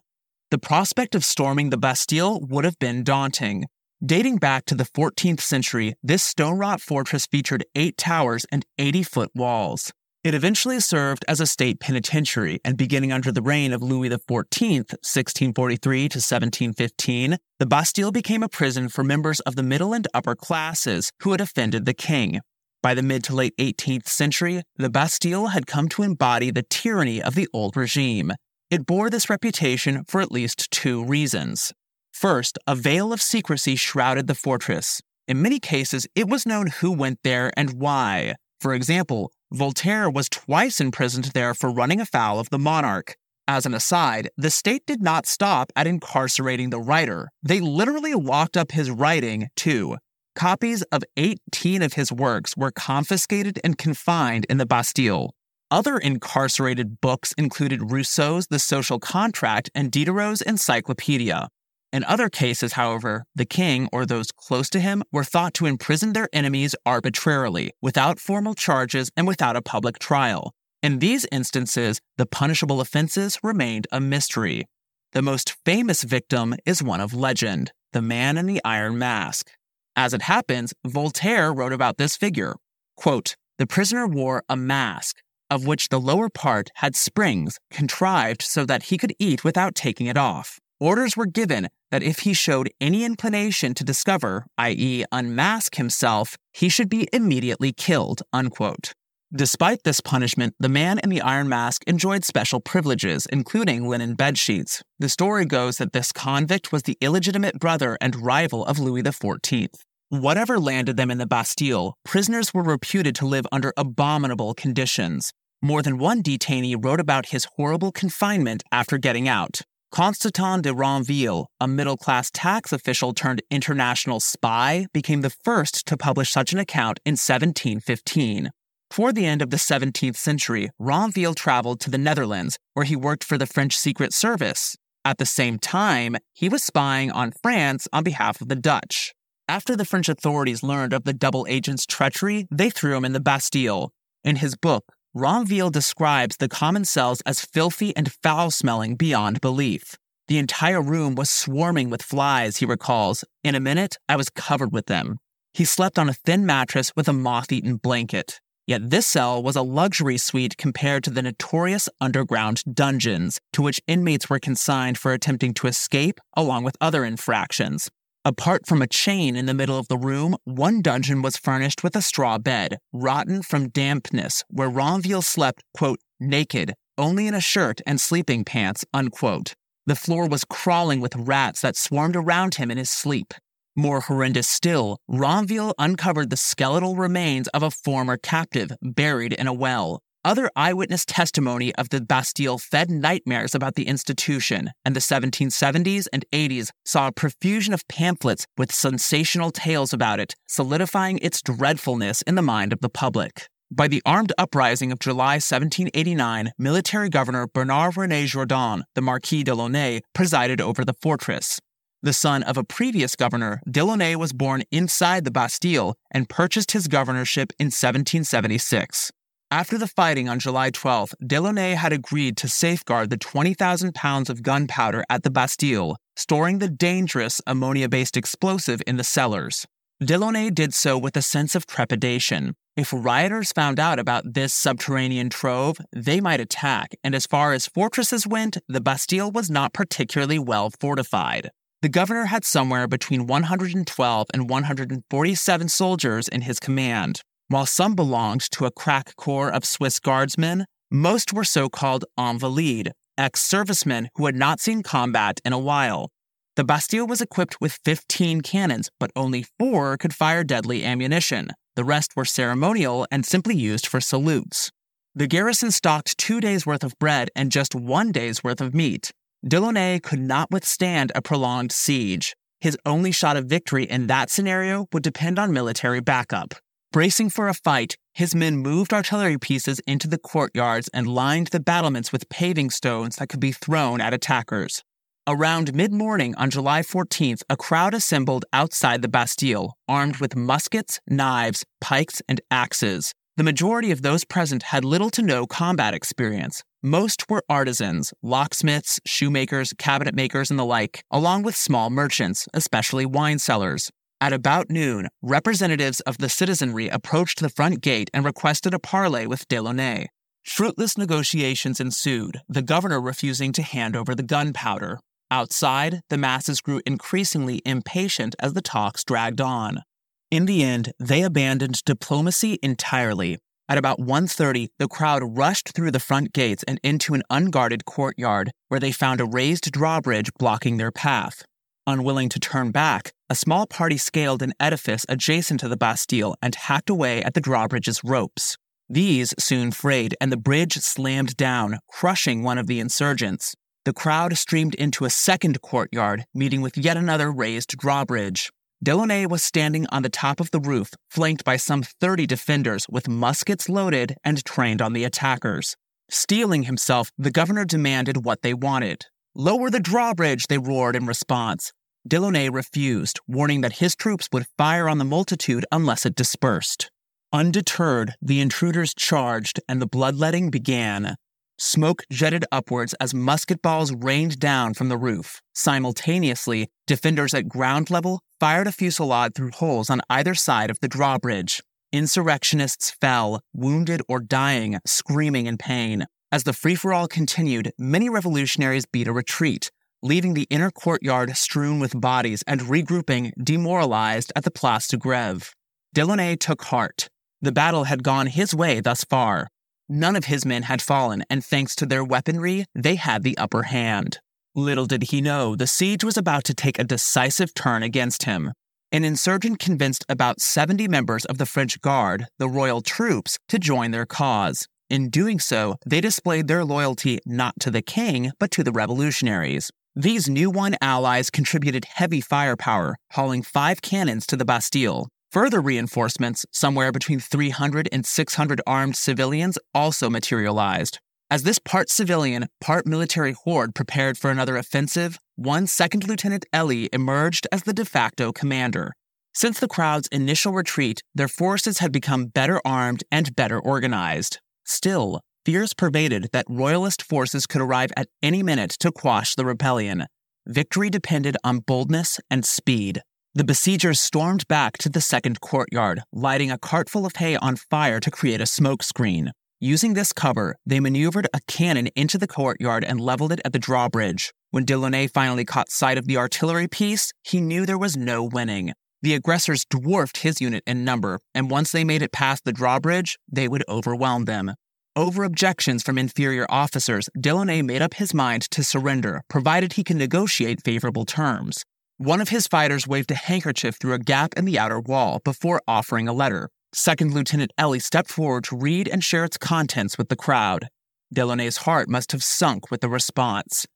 The prospect of storming the Bastille would have been daunting. Dating back to the 14th century, this stone wrought fortress featured eight towers and 80 foot walls. It eventually served as a state penitentiary, and beginning under the reign of Louis XIV, 1643 to 1715, the Bastille became a prison for members of the middle and upper classes who had offended the king. By the mid to late 18th century, the Bastille had come to embody the tyranny of the old regime. It bore this reputation for at least two reasons. First, a veil of secrecy shrouded the fortress. In many cases, it was known who went there and why. For example, Voltaire was twice imprisoned there for running afoul of the monarch. As an aside, the state did not stop at incarcerating the writer. They literally locked up his writing, too. Copies of 18 of his works were confiscated and confined in the Bastille. Other incarcerated books included Rousseau's The Social Contract and Diderot's Encyclopedia. In other cases, however, the king or those close to him were thought to imprison their enemies arbitrarily, without formal charges and without a public trial. In these instances, the punishable offenses remained a mystery. The most famous victim is one of legend the man in the iron mask. As it happens, Voltaire wrote about this figure. Quote, the prisoner wore a mask, of which the lower part had springs contrived so that he could eat without taking it off. Orders were given that if he showed any inclination to discover, i.e., unmask himself, he should be immediately killed. Unquote. Despite this punishment, the man in the iron mask enjoyed special privileges, including linen bedsheets. The story goes that this convict was the illegitimate brother and rival of Louis XIV. Whatever landed them in the Bastille, prisoners were reputed to live under abominable conditions. More than one detainee wrote about his horrible confinement after getting out. Constantin de Renneville, a middle class tax official turned international spy, became the first to publish such an account in 1715. Toward the end of the 17th century, Renneville traveled to the Netherlands, where he worked for the French Secret Service. At the same time, he was spying on France on behalf of the Dutch. After the French authorities learned of the double agent's treachery, they threw him in the Bastille. In his book, Renneville describes the common cells as filthy and foul smelling beyond belief. The entire room was swarming with flies, he recalls. In a minute, I was covered with them. He slept on a thin mattress with a moth eaten blanket. Yet this cell was a luxury suite compared to the notorious underground dungeons to which inmates were consigned for attempting to escape, along with other infractions. Apart from a chain in the middle of the room, one dungeon was furnished with a straw bed, rotten from dampness, where Renneville slept, quote, naked, only in a shirt and sleeping pants, unquote. The floor was crawling with rats that swarmed around him in his sleep. More horrendous still, Renneville uncovered the skeletal remains of a former captive buried in a well. Other eyewitness testimony of the Bastille fed nightmares about the institution, and the 1770s and 80s saw a profusion of pamphlets with sensational tales about it, solidifying its dreadfulness in the mind of the public. By the armed uprising of July 1789, military governor Bernard René Jourdan, the Marquis de Launay, presided over the fortress. The son of a previous governor, Delaunay was born inside the Bastille and purchased his governorship in 1776. After the fighting on July 12th, Delaunay had agreed to safeguard the 20,000 pounds of gunpowder at the Bastille, storing the dangerous ammonia based explosive in the cellars. Delaunay did so with a sense of trepidation. If rioters found out about this subterranean trove, they might attack, and as far as fortresses went, the Bastille was not particularly well fortified. The governor had somewhere between 112 and 147 soldiers in his command. While some belonged to a crack corps of Swiss guardsmen, Most were so called invalides, ex servicemen who had not seen combat in a while. The Bastille was equipped with 15 cannons, but only four could fire deadly ammunition. The rest were ceremonial and simply used for salutes. The garrison stocked two days' worth of bread and just one day's worth of meat. Delaunay could not withstand a prolonged siege. His only shot of victory in that scenario would depend on military backup. Bracing for a fight, his men moved artillery pieces into the courtyards and lined the battlements with paving stones that could be thrown at attackers. Around mid morning on July 14th, a crowd assembled outside the Bastille, armed with muskets, knives, pikes, and axes. The majority of those present had little to no combat experience. Most were artisans, locksmiths, shoemakers, cabinet makers, and the like, along with small merchants, especially wine sellers. At about noon, representatives of the citizenry approached the front gate and requested a parley with Delaunay. Fruitless negotiations ensued, the governor refusing to hand over the gunpowder. Outside, the masses grew increasingly impatient as the talks dragged on. In the end, they abandoned diplomacy entirely. At about 1:30, the crowd rushed through the front gates and into an unguarded courtyard where they found a raised drawbridge blocking their path. Unwilling to turn back, a small party scaled an edifice adjacent to the Bastille and hacked away at the drawbridge's ropes. These soon frayed and the bridge slammed down, crushing one of the insurgents. The crowd streamed into a second courtyard, meeting with yet another raised drawbridge. Delaunay was standing on the top of the roof, flanked by some 30 defenders with muskets loaded and trained on the attackers. Steeling himself, the governor demanded what they wanted. Lower the drawbridge, they roared in response. Delaunay refused, warning that his troops would fire on the multitude unless it dispersed. Undeterred, the intruders charged and the bloodletting began. Smoke jetted upwards as musket balls rained down from the roof. Simultaneously, defenders at ground level fired a fusillade through holes on either side of the drawbridge. Insurrectionists fell, wounded or dying, screaming in pain. As the free for all continued, many revolutionaries beat a retreat, leaving the inner courtyard strewn with bodies and regrouping demoralized at the Place de Grève. Delaunay took heart. The battle had gone his way thus far. None of his men had fallen, and thanks to their weaponry, they had the upper hand. Little did he know the siege was about to take a decisive turn against him. An insurgent convinced about 70 members of the French Guard, the royal troops, to join their cause. In doing so, they displayed their loyalty not to the king, but to the revolutionaries. These new won allies contributed heavy firepower, hauling five cannons to the Bastille. Further reinforcements, somewhere between 300 and 600 armed civilians, also materialized. As this part civilian, part military horde prepared for another offensive, one Second Lieutenant Elie emerged as the de facto commander. Since the crowd's initial retreat, their forces had become better armed and better organized. Still, fears pervaded that royalist forces could arrive at any minute to quash the rebellion. Victory depended on boldness and speed. The besiegers stormed back to the second courtyard, lighting a cart full of hay on fire to create a smoke screen. Using this cover, they maneuvered a cannon into the courtyard and leveled it at the drawbridge. When Delaunay finally caught sight of the artillery piece, he knew there was no winning. The aggressors dwarfed his unit in number, and once they made it past the drawbridge, they would overwhelm them. Over objections from inferior officers, Delaunay made up his mind to surrender, provided he could negotiate favorable terms. One of his fighters waved a handkerchief through a gap in the outer wall before offering a letter. Second Lieutenant Elie stepped forward to read and share its contents with the crowd. Delaunay's heart must have sunk with the response.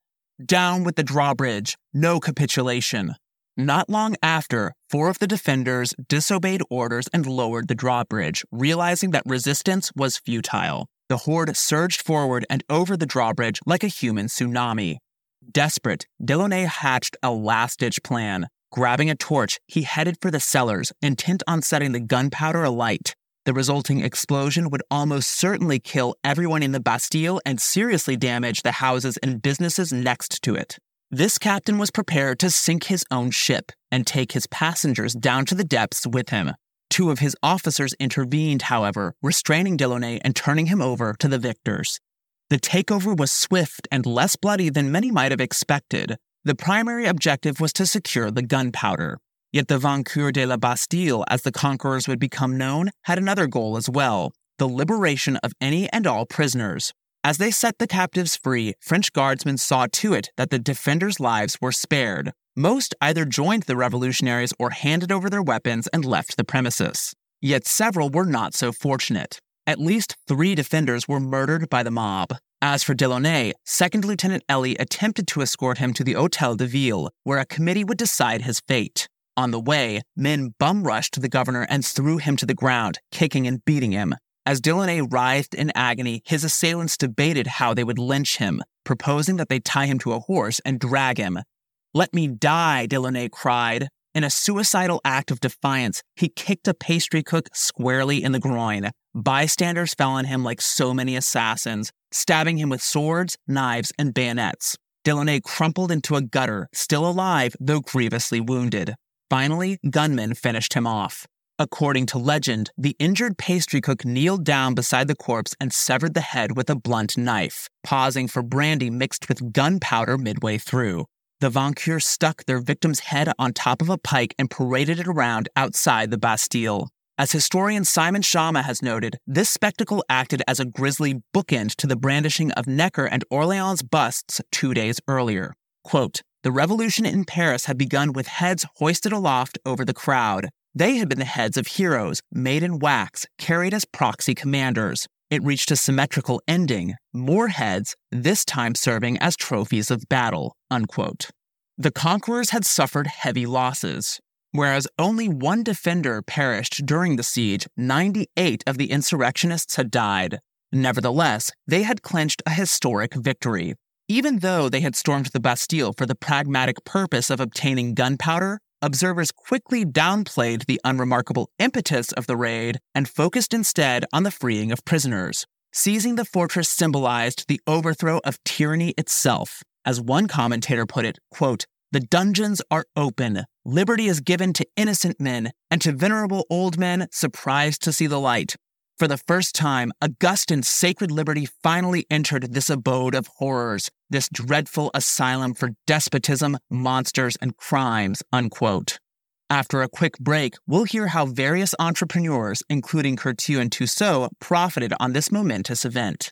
Down with the drawbridge, no capitulation. Not long after, four of the defenders disobeyed orders and lowered the drawbridge, realizing that resistance was futile. The horde surged forward and over the drawbridge like a human tsunami. Desperate, Delaunay hatched a last ditch plan. Grabbing a torch, he headed for the cellars, intent on setting the gunpowder alight. The resulting explosion would almost certainly kill everyone in the Bastille and seriously damage the houses and businesses next to it. This captain was prepared to sink his own ship and take his passengers down to the depths with him. Two of his officers intervened, however, restraining Delaunay and turning him over to the victors. The takeover was swift and less bloody than many might have expected. The primary objective was to secure the gunpowder. Yet the Vainqueurs de la Bastille, as the conquerors would become known, had another goal as well the liberation of any and all prisoners. As they set the captives free, French guardsmen saw to it that the defenders' lives were spared. Most either joined the revolutionaries or handed over their weapons and left the premises. Yet several were not so fortunate. At least three defenders were murdered by the mob. As for Delaunay, Second Lieutenant Elie attempted to escort him to the Hotel de Ville, where a committee would decide his fate. On the way, men bum rushed the governor and threw him to the ground, kicking and beating him. As Delaunay writhed in agony, his assailants debated how they would lynch him, proposing that they tie him to a horse and drag him. Let me die, Delaunay cried. In a suicidal act of defiance, he kicked a pastry cook squarely in the groin. Bystanders fell on him like so many assassins, stabbing him with swords, knives, and bayonets. Delaunay crumpled into a gutter, still alive, though grievously wounded. Finally, gunmen finished him off. According to legend, the injured pastry cook kneeled down beside the corpse and severed the head with a blunt knife, pausing for brandy mixed with gunpowder midway through. The Vainqueurs stuck their victim's head on top of a pike and paraded it around outside the Bastille. As historian Simon Schama has noted, this spectacle acted as a grisly bookend to the brandishing of Necker and Orleans busts two days earlier. Quote, the revolution in Paris had begun with heads hoisted aloft over the crowd. They had been the heads of heroes, made in wax, carried as proxy commanders. It reached a symmetrical ending, more heads, this time serving as trophies of battle. Unquote. The conquerors had suffered heavy losses. Whereas only one defender perished during the siege, 98 of the insurrectionists had died. Nevertheless, they had clinched a historic victory. Even though they had stormed the Bastille for the pragmatic purpose of obtaining gunpowder, observers quickly downplayed the unremarkable impetus of the raid and focused instead on the freeing of prisoners. Seizing the fortress symbolized the overthrow of tyranny itself. As one commentator put it, quote, the dungeons are open. Liberty is given to innocent men and to venerable old men surprised to see the light. For the first time, Augustine's sacred liberty finally entered this abode of horrors, this dreadful asylum for despotism, monsters, and crimes. Unquote. After a quick break, we'll hear how various entrepreneurs, including Curtius and Tussaud, profited on this momentous event.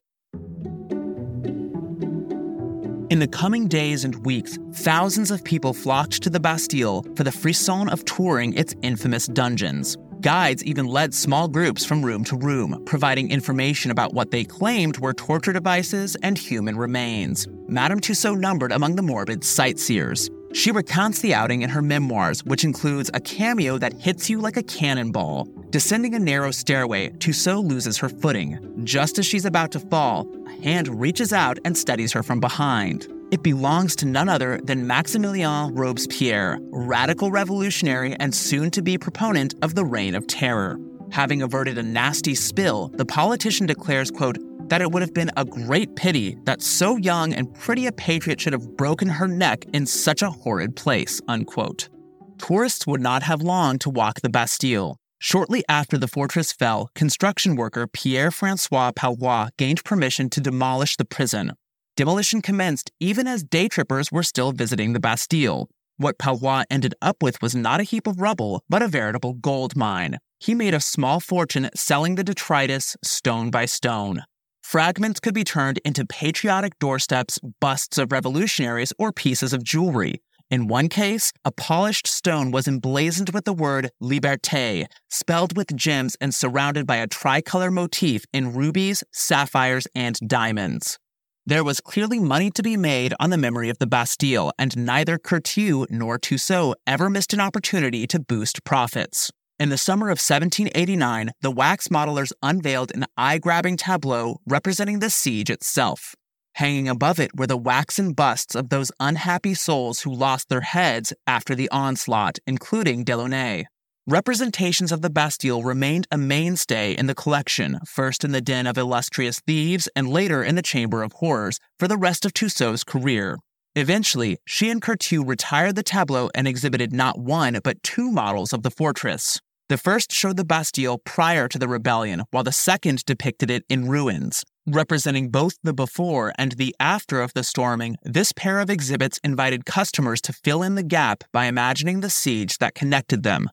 In the coming days and weeks, thousands of people flocked to the Bastille for the frisson of touring its infamous dungeons. Guides even led small groups from room to room, providing information about what they claimed were torture devices and human remains. Madame Tussaud numbered among the morbid sightseers. She recounts the outing in her memoirs, which includes a cameo that hits you like a cannonball. Descending a narrow stairway, Tussaud loses her footing. Just as she's about to fall, a hand reaches out and steadies her from behind. It belongs to none other than Maximilien Robespierre, radical revolutionary and soon to be proponent of the Reign of Terror. Having averted a nasty spill, the politician declares, quote, that it would have been a great pity that so young and pretty a patriot should have broken her neck in such a horrid place, unquote. Tourists would not have long to walk the Bastille. Shortly after the fortress fell, construction worker Pierre Francois Palloy gained permission to demolish the prison, Demolition commenced even as day trippers were still visiting the Bastille. What Palloy ended up with was not a heap of rubble, but a veritable gold mine. He made a small fortune selling the detritus stone by stone. Fragments could be turned into patriotic doorsteps, busts of revolutionaries, or pieces of jewelry. In one case, a polished stone was emblazoned with the word Liberté, spelled with gems and surrounded by a tricolor motif in rubies, sapphires, and diamonds. There was clearly money to be made on the memory of the Bastille, and neither Curtius nor Tussaud ever missed an opportunity to boost profits. In the summer of 1789, the wax modelers unveiled an eye grabbing tableau representing the siege itself. Hanging above it were the waxen busts of those unhappy souls who lost their heads after the onslaught, including Delaunay. Representations of the Bastille remained a mainstay in the collection, first in the Den of Illustrious Thieves and later in the Chamber of Horrors, for the rest of Tussaud's career. Eventually, she and Curtius retired the tableau and exhibited not one, but two models of the fortress. The first showed the Bastille prior to the rebellion, while the second depicted it in ruins. Representing both the before and the after of the storming, this pair of exhibits invited customers to fill in the gap by imagining the siege that connected them.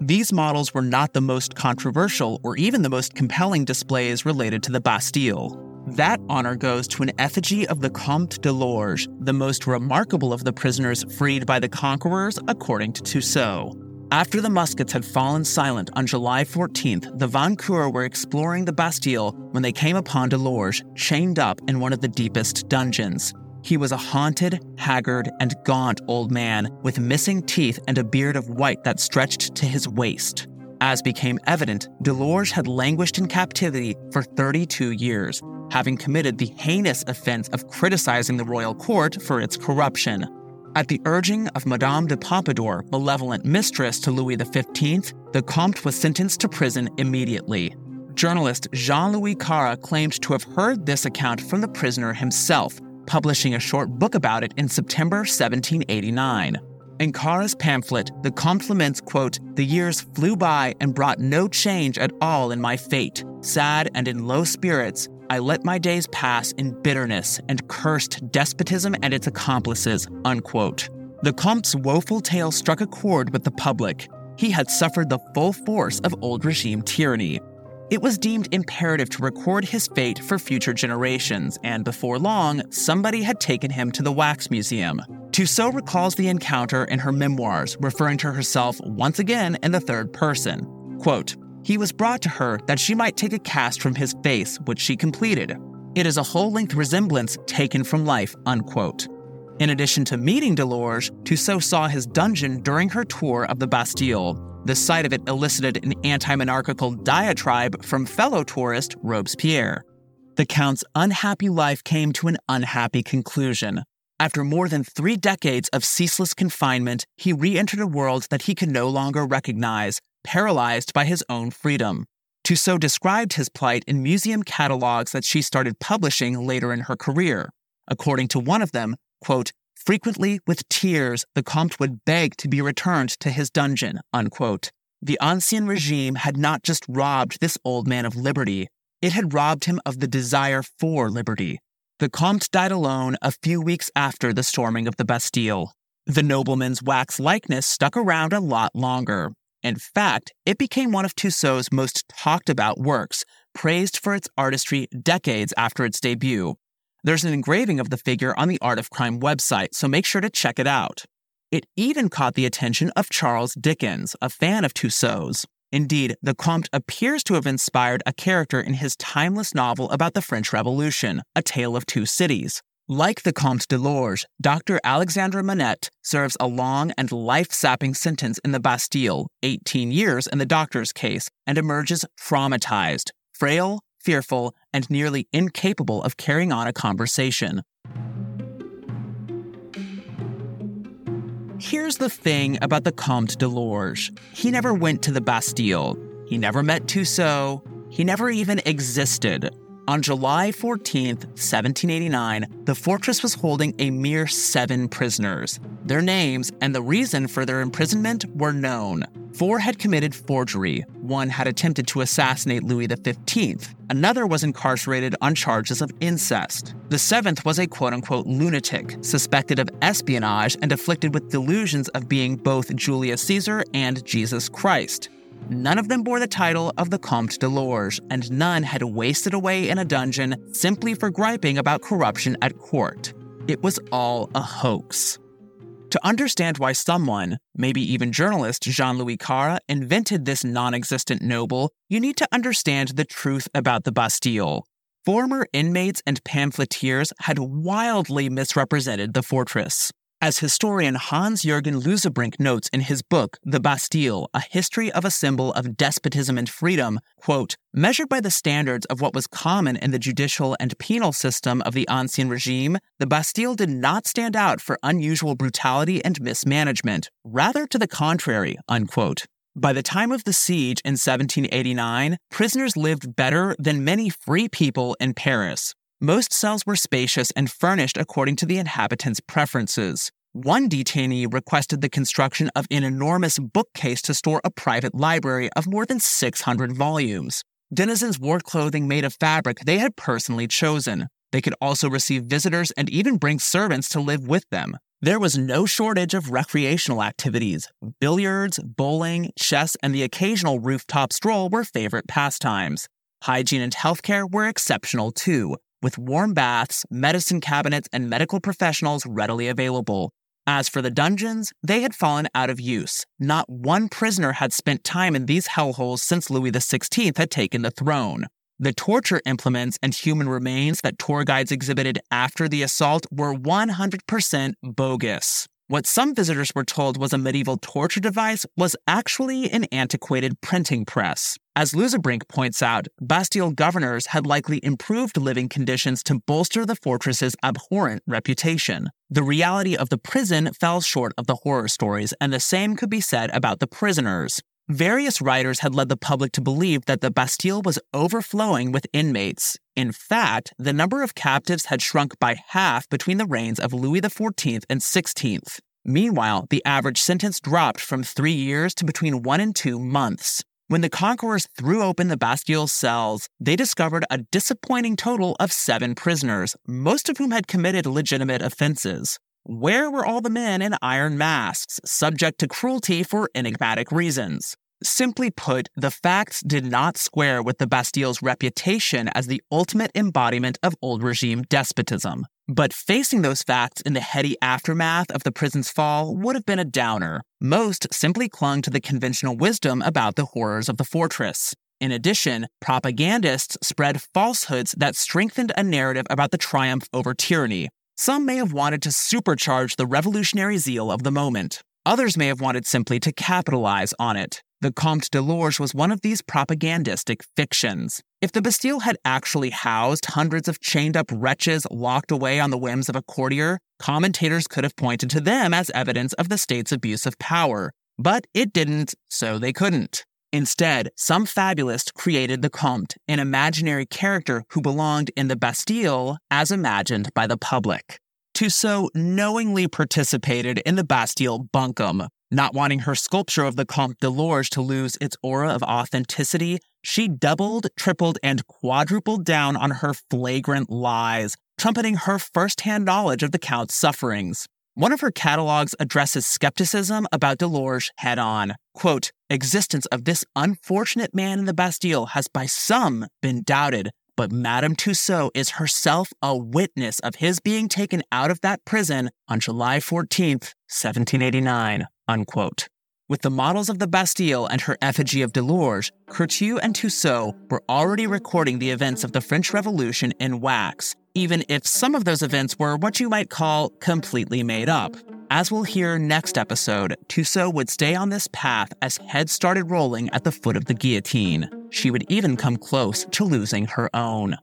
These models were not the most controversial or even the most compelling displays related to the Bastille. That honor goes to an effigy of the Comte de Lorges, the most remarkable of the prisoners freed by the conquerors, according to Tussaud. After the muskets had fallen silent on July 14th, the Vainqueurs were exploring the Bastille when they came upon Delorge chained up in one of the deepest dungeons. He was a haunted, haggard, and gaunt old man with missing teeth and a beard of white that stretched to his waist. As became evident, Delorge had languished in captivity for 32 years, having committed the heinous offense of criticizing the royal court for its corruption. At the urging of Madame de Pompadour, malevolent mistress to Louis XV, the Comte was sentenced to prison immediately. Journalist Jean Louis Carra claimed to have heard this account from the prisoner himself, publishing a short book about it in September 1789. In Carra's pamphlet, the compliments quote, The years flew by and brought no change at all in my fate. Sad and in low spirits, I let my days pass in bitterness and cursed despotism and its accomplices, unquote. The Comte's woeful tale struck a chord with the public. He had suffered the full force of old regime tyranny, it was deemed imperative to record his fate for future generations, and before long, somebody had taken him to the Wax Museum. Tussaud recalls the encounter in her memoirs, referring to herself once again in the third person. Quote, he was brought to her that she might take a cast from his face, which she completed. It is a whole length resemblance taken from life, unquote. In addition to meeting Delorge, Tussaud saw his dungeon during her tour of the Bastille. The sight of it elicited an anti monarchical diatribe from fellow tourist Robespierre. The Count's unhappy life came to an unhappy conclusion. After more than three decades of ceaseless confinement, he re entered a world that he could no longer recognize, paralyzed by his own freedom. Tussaud described his plight in museum catalogs that she started publishing later in her career. According to one of them, quote, Frequently, with tears, the Comte would beg to be returned to his dungeon. Unquote. The Ancien regime had not just robbed this old man of liberty, it had robbed him of the desire for liberty. The Comte died alone a few weeks after the storming of the Bastille. The nobleman's wax likeness stuck around a lot longer. In fact, it became one of Tussaud's most talked about works, praised for its artistry decades after its debut, there's an engraving of the figure on the Art of Crime website, so make sure to check it out. It even caught the attention of Charles Dickens, a fan of Tussaud's. Indeed, the Comte appears to have inspired a character in his timeless novel about the French Revolution, A Tale of Two Cities. Like the Comte de Lorges, Dr. Alexandre Manette serves a long and life sapping sentence in the Bastille, 18 years in the doctor's case, and emerges traumatized, frail, fearful, and nearly incapable of carrying on a conversation. Here's the thing about the Comte de Lorges he never went to the Bastille, he never met Tussaud, he never even existed. On July 14, 1789, the fortress was holding a mere seven prisoners. Their names and the reason for their imprisonment were known. Four had committed forgery, one had attempted to assassinate Louis XV, another was incarcerated on charges of incest. The seventh was a quote unquote lunatic, suspected of espionage and afflicted with delusions of being both Julius Caesar and Jesus Christ. None of them bore the title of the Comte de Lorges, and none had wasted away in a dungeon simply for griping about corruption at court. It was all a hoax. To understand why someone, maybe even journalist Jean Louis Carra, invented this non existent noble, you need to understand the truth about the Bastille. Former inmates and pamphleteers had wildly misrepresented the fortress. As historian Hans Jürgen Lusebrink notes in his book, The Bastille, A History of a Symbol of Despotism and Freedom, quote, measured by the standards of what was common in the judicial and penal system of the Ancien regime, the Bastille did not stand out for unusual brutality and mismanagement. Rather to the contrary, unquote. By the time of the siege in 1789, prisoners lived better than many free people in Paris. Most cells were spacious and furnished according to the inhabitants' preferences. One detainee requested the construction of an enormous bookcase to store a private library of more than 600 volumes. Denizens wore clothing made of fabric they had personally chosen. They could also receive visitors and even bring servants to live with them. There was no shortage of recreational activities. Billiards, bowling, chess, and the occasional rooftop stroll were favorite pastimes. Hygiene and healthcare were exceptional too, with warm baths, medicine cabinets, and medical professionals readily available. As for the dungeons, they had fallen out of use. Not one prisoner had spent time in these hellholes since Louis XVI had taken the throne. The torture implements and human remains that tour guides exhibited after the assault were 100% bogus. What some visitors were told was a medieval torture device was actually an antiquated printing press. As Lusebrink points out, Bastille governors had likely improved living conditions to bolster the fortress's abhorrent reputation. The reality of the prison fell short of the horror stories, and the same could be said about the prisoners. Various writers had led the public to believe that the Bastille was overflowing with inmates. In fact, the number of captives had shrunk by half between the reigns of Louis XIV and XVI. Meanwhile, the average sentence dropped from three years to between one and two months. When the conquerors threw open the Bastille's cells, they discovered a disappointing total of seven prisoners, most of whom had committed legitimate offenses. Where were all the men in iron masks, subject to cruelty for enigmatic reasons? Simply put, the facts did not square with the Bastille's reputation as the ultimate embodiment of old regime despotism. But facing those facts in the heady aftermath of the prison's fall would have been a downer. Most simply clung to the conventional wisdom about the horrors of the fortress. In addition, propagandists spread falsehoods that strengthened a narrative about the triumph over tyranny, some may have wanted to supercharge the revolutionary zeal of the moment. Others may have wanted simply to capitalize on it. The Comte de Lorges was one of these propagandistic fictions. If the Bastille had actually housed hundreds of chained up wretches locked away on the whims of a courtier, commentators could have pointed to them as evidence of the state's abuse of power. But it didn't, so they couldn't. Instead, some fabulist created the Comte, an imaginary character who belonged in the Bastille as imagined by the public. Tussaud knowingly participated in the Bastille bunkum. Not wanting her sculpture of the Comte de Lorges to lose its aura of authenticity, she doubled, tripled, and quadrupled down on her flagrant lies, trumpeting her firsthand knowledge of the Count's sufferings. One of her catalogs addresses skepticism about de Lorges head on. Quote, existence of this unfortunate man in the Bastille has by some been doubted, but Madame Tussaud is herself a witness of his being taken out of that prison on July 14th, 1789, unquote. With the models of the Bastille and her effigy of Delorge, Curtius and Tussaud were already recording the events of the French Revolution in wax, even if some of those events were what you might call completely made up. As we'll hear next episode, Tussaud would stay on this path as heads started rolling at the foot of the guillotine. She would even come close to losing her own.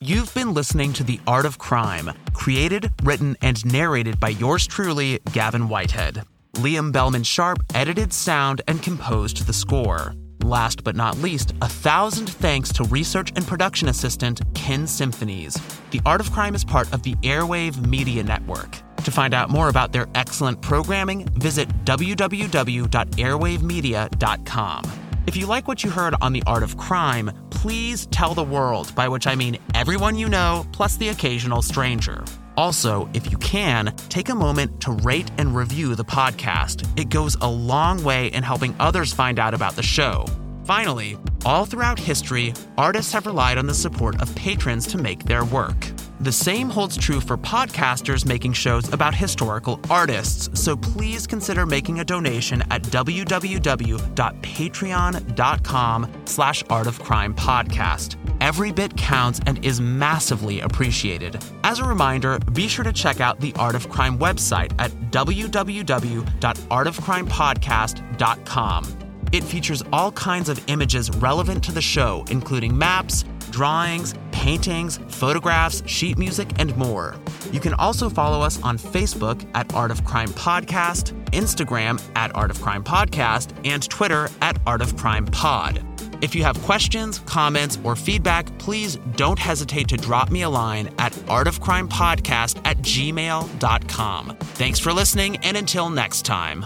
You've been listening to The Art of Crime, created, written, and narrated by yours truly, Gavin Whitehead. Liam Bellman Sharp edited sound and composed the score. Last but not least, a thousand thanks to research and production assistant Ken Symphonies. The Art of Crime is part of the Airwave Media Network. To find out more about their excellent programming, visit www.airwavemedia.com. If you like what you heard on The Art of Crime, please tell the world, by which I mean everyone you know, plus the occasional stranger. Also, if you can, take a moment to rate and review the podcast. It goes a long way in helping others find out about the show. Finally, all throughout history, artists have relied on the support of patrons to make their work. The same holds true for podcasters making shows about historical artists, so please consider making a donation at www.patreon.com slash artofcrimepodcast. Every bit counts and is massively appreciated. As a reminder, be sure to check out the Art of Crime website at www.artofcrimepodcast.com. It features all kinds of images relevant to the show, including maps, drawings, paintings, photographs, sheet music, and more. You can also follow us on Facebook at Art of Crime Podcast, Instagram at Art of Crime Podcast, and Twitter at Art of Crime Pod. If you have questions, comments, or feedback, please don't hesitate to drop me a line at artofcrimepodcast at gmail.com. Thanks for listening, and until next time.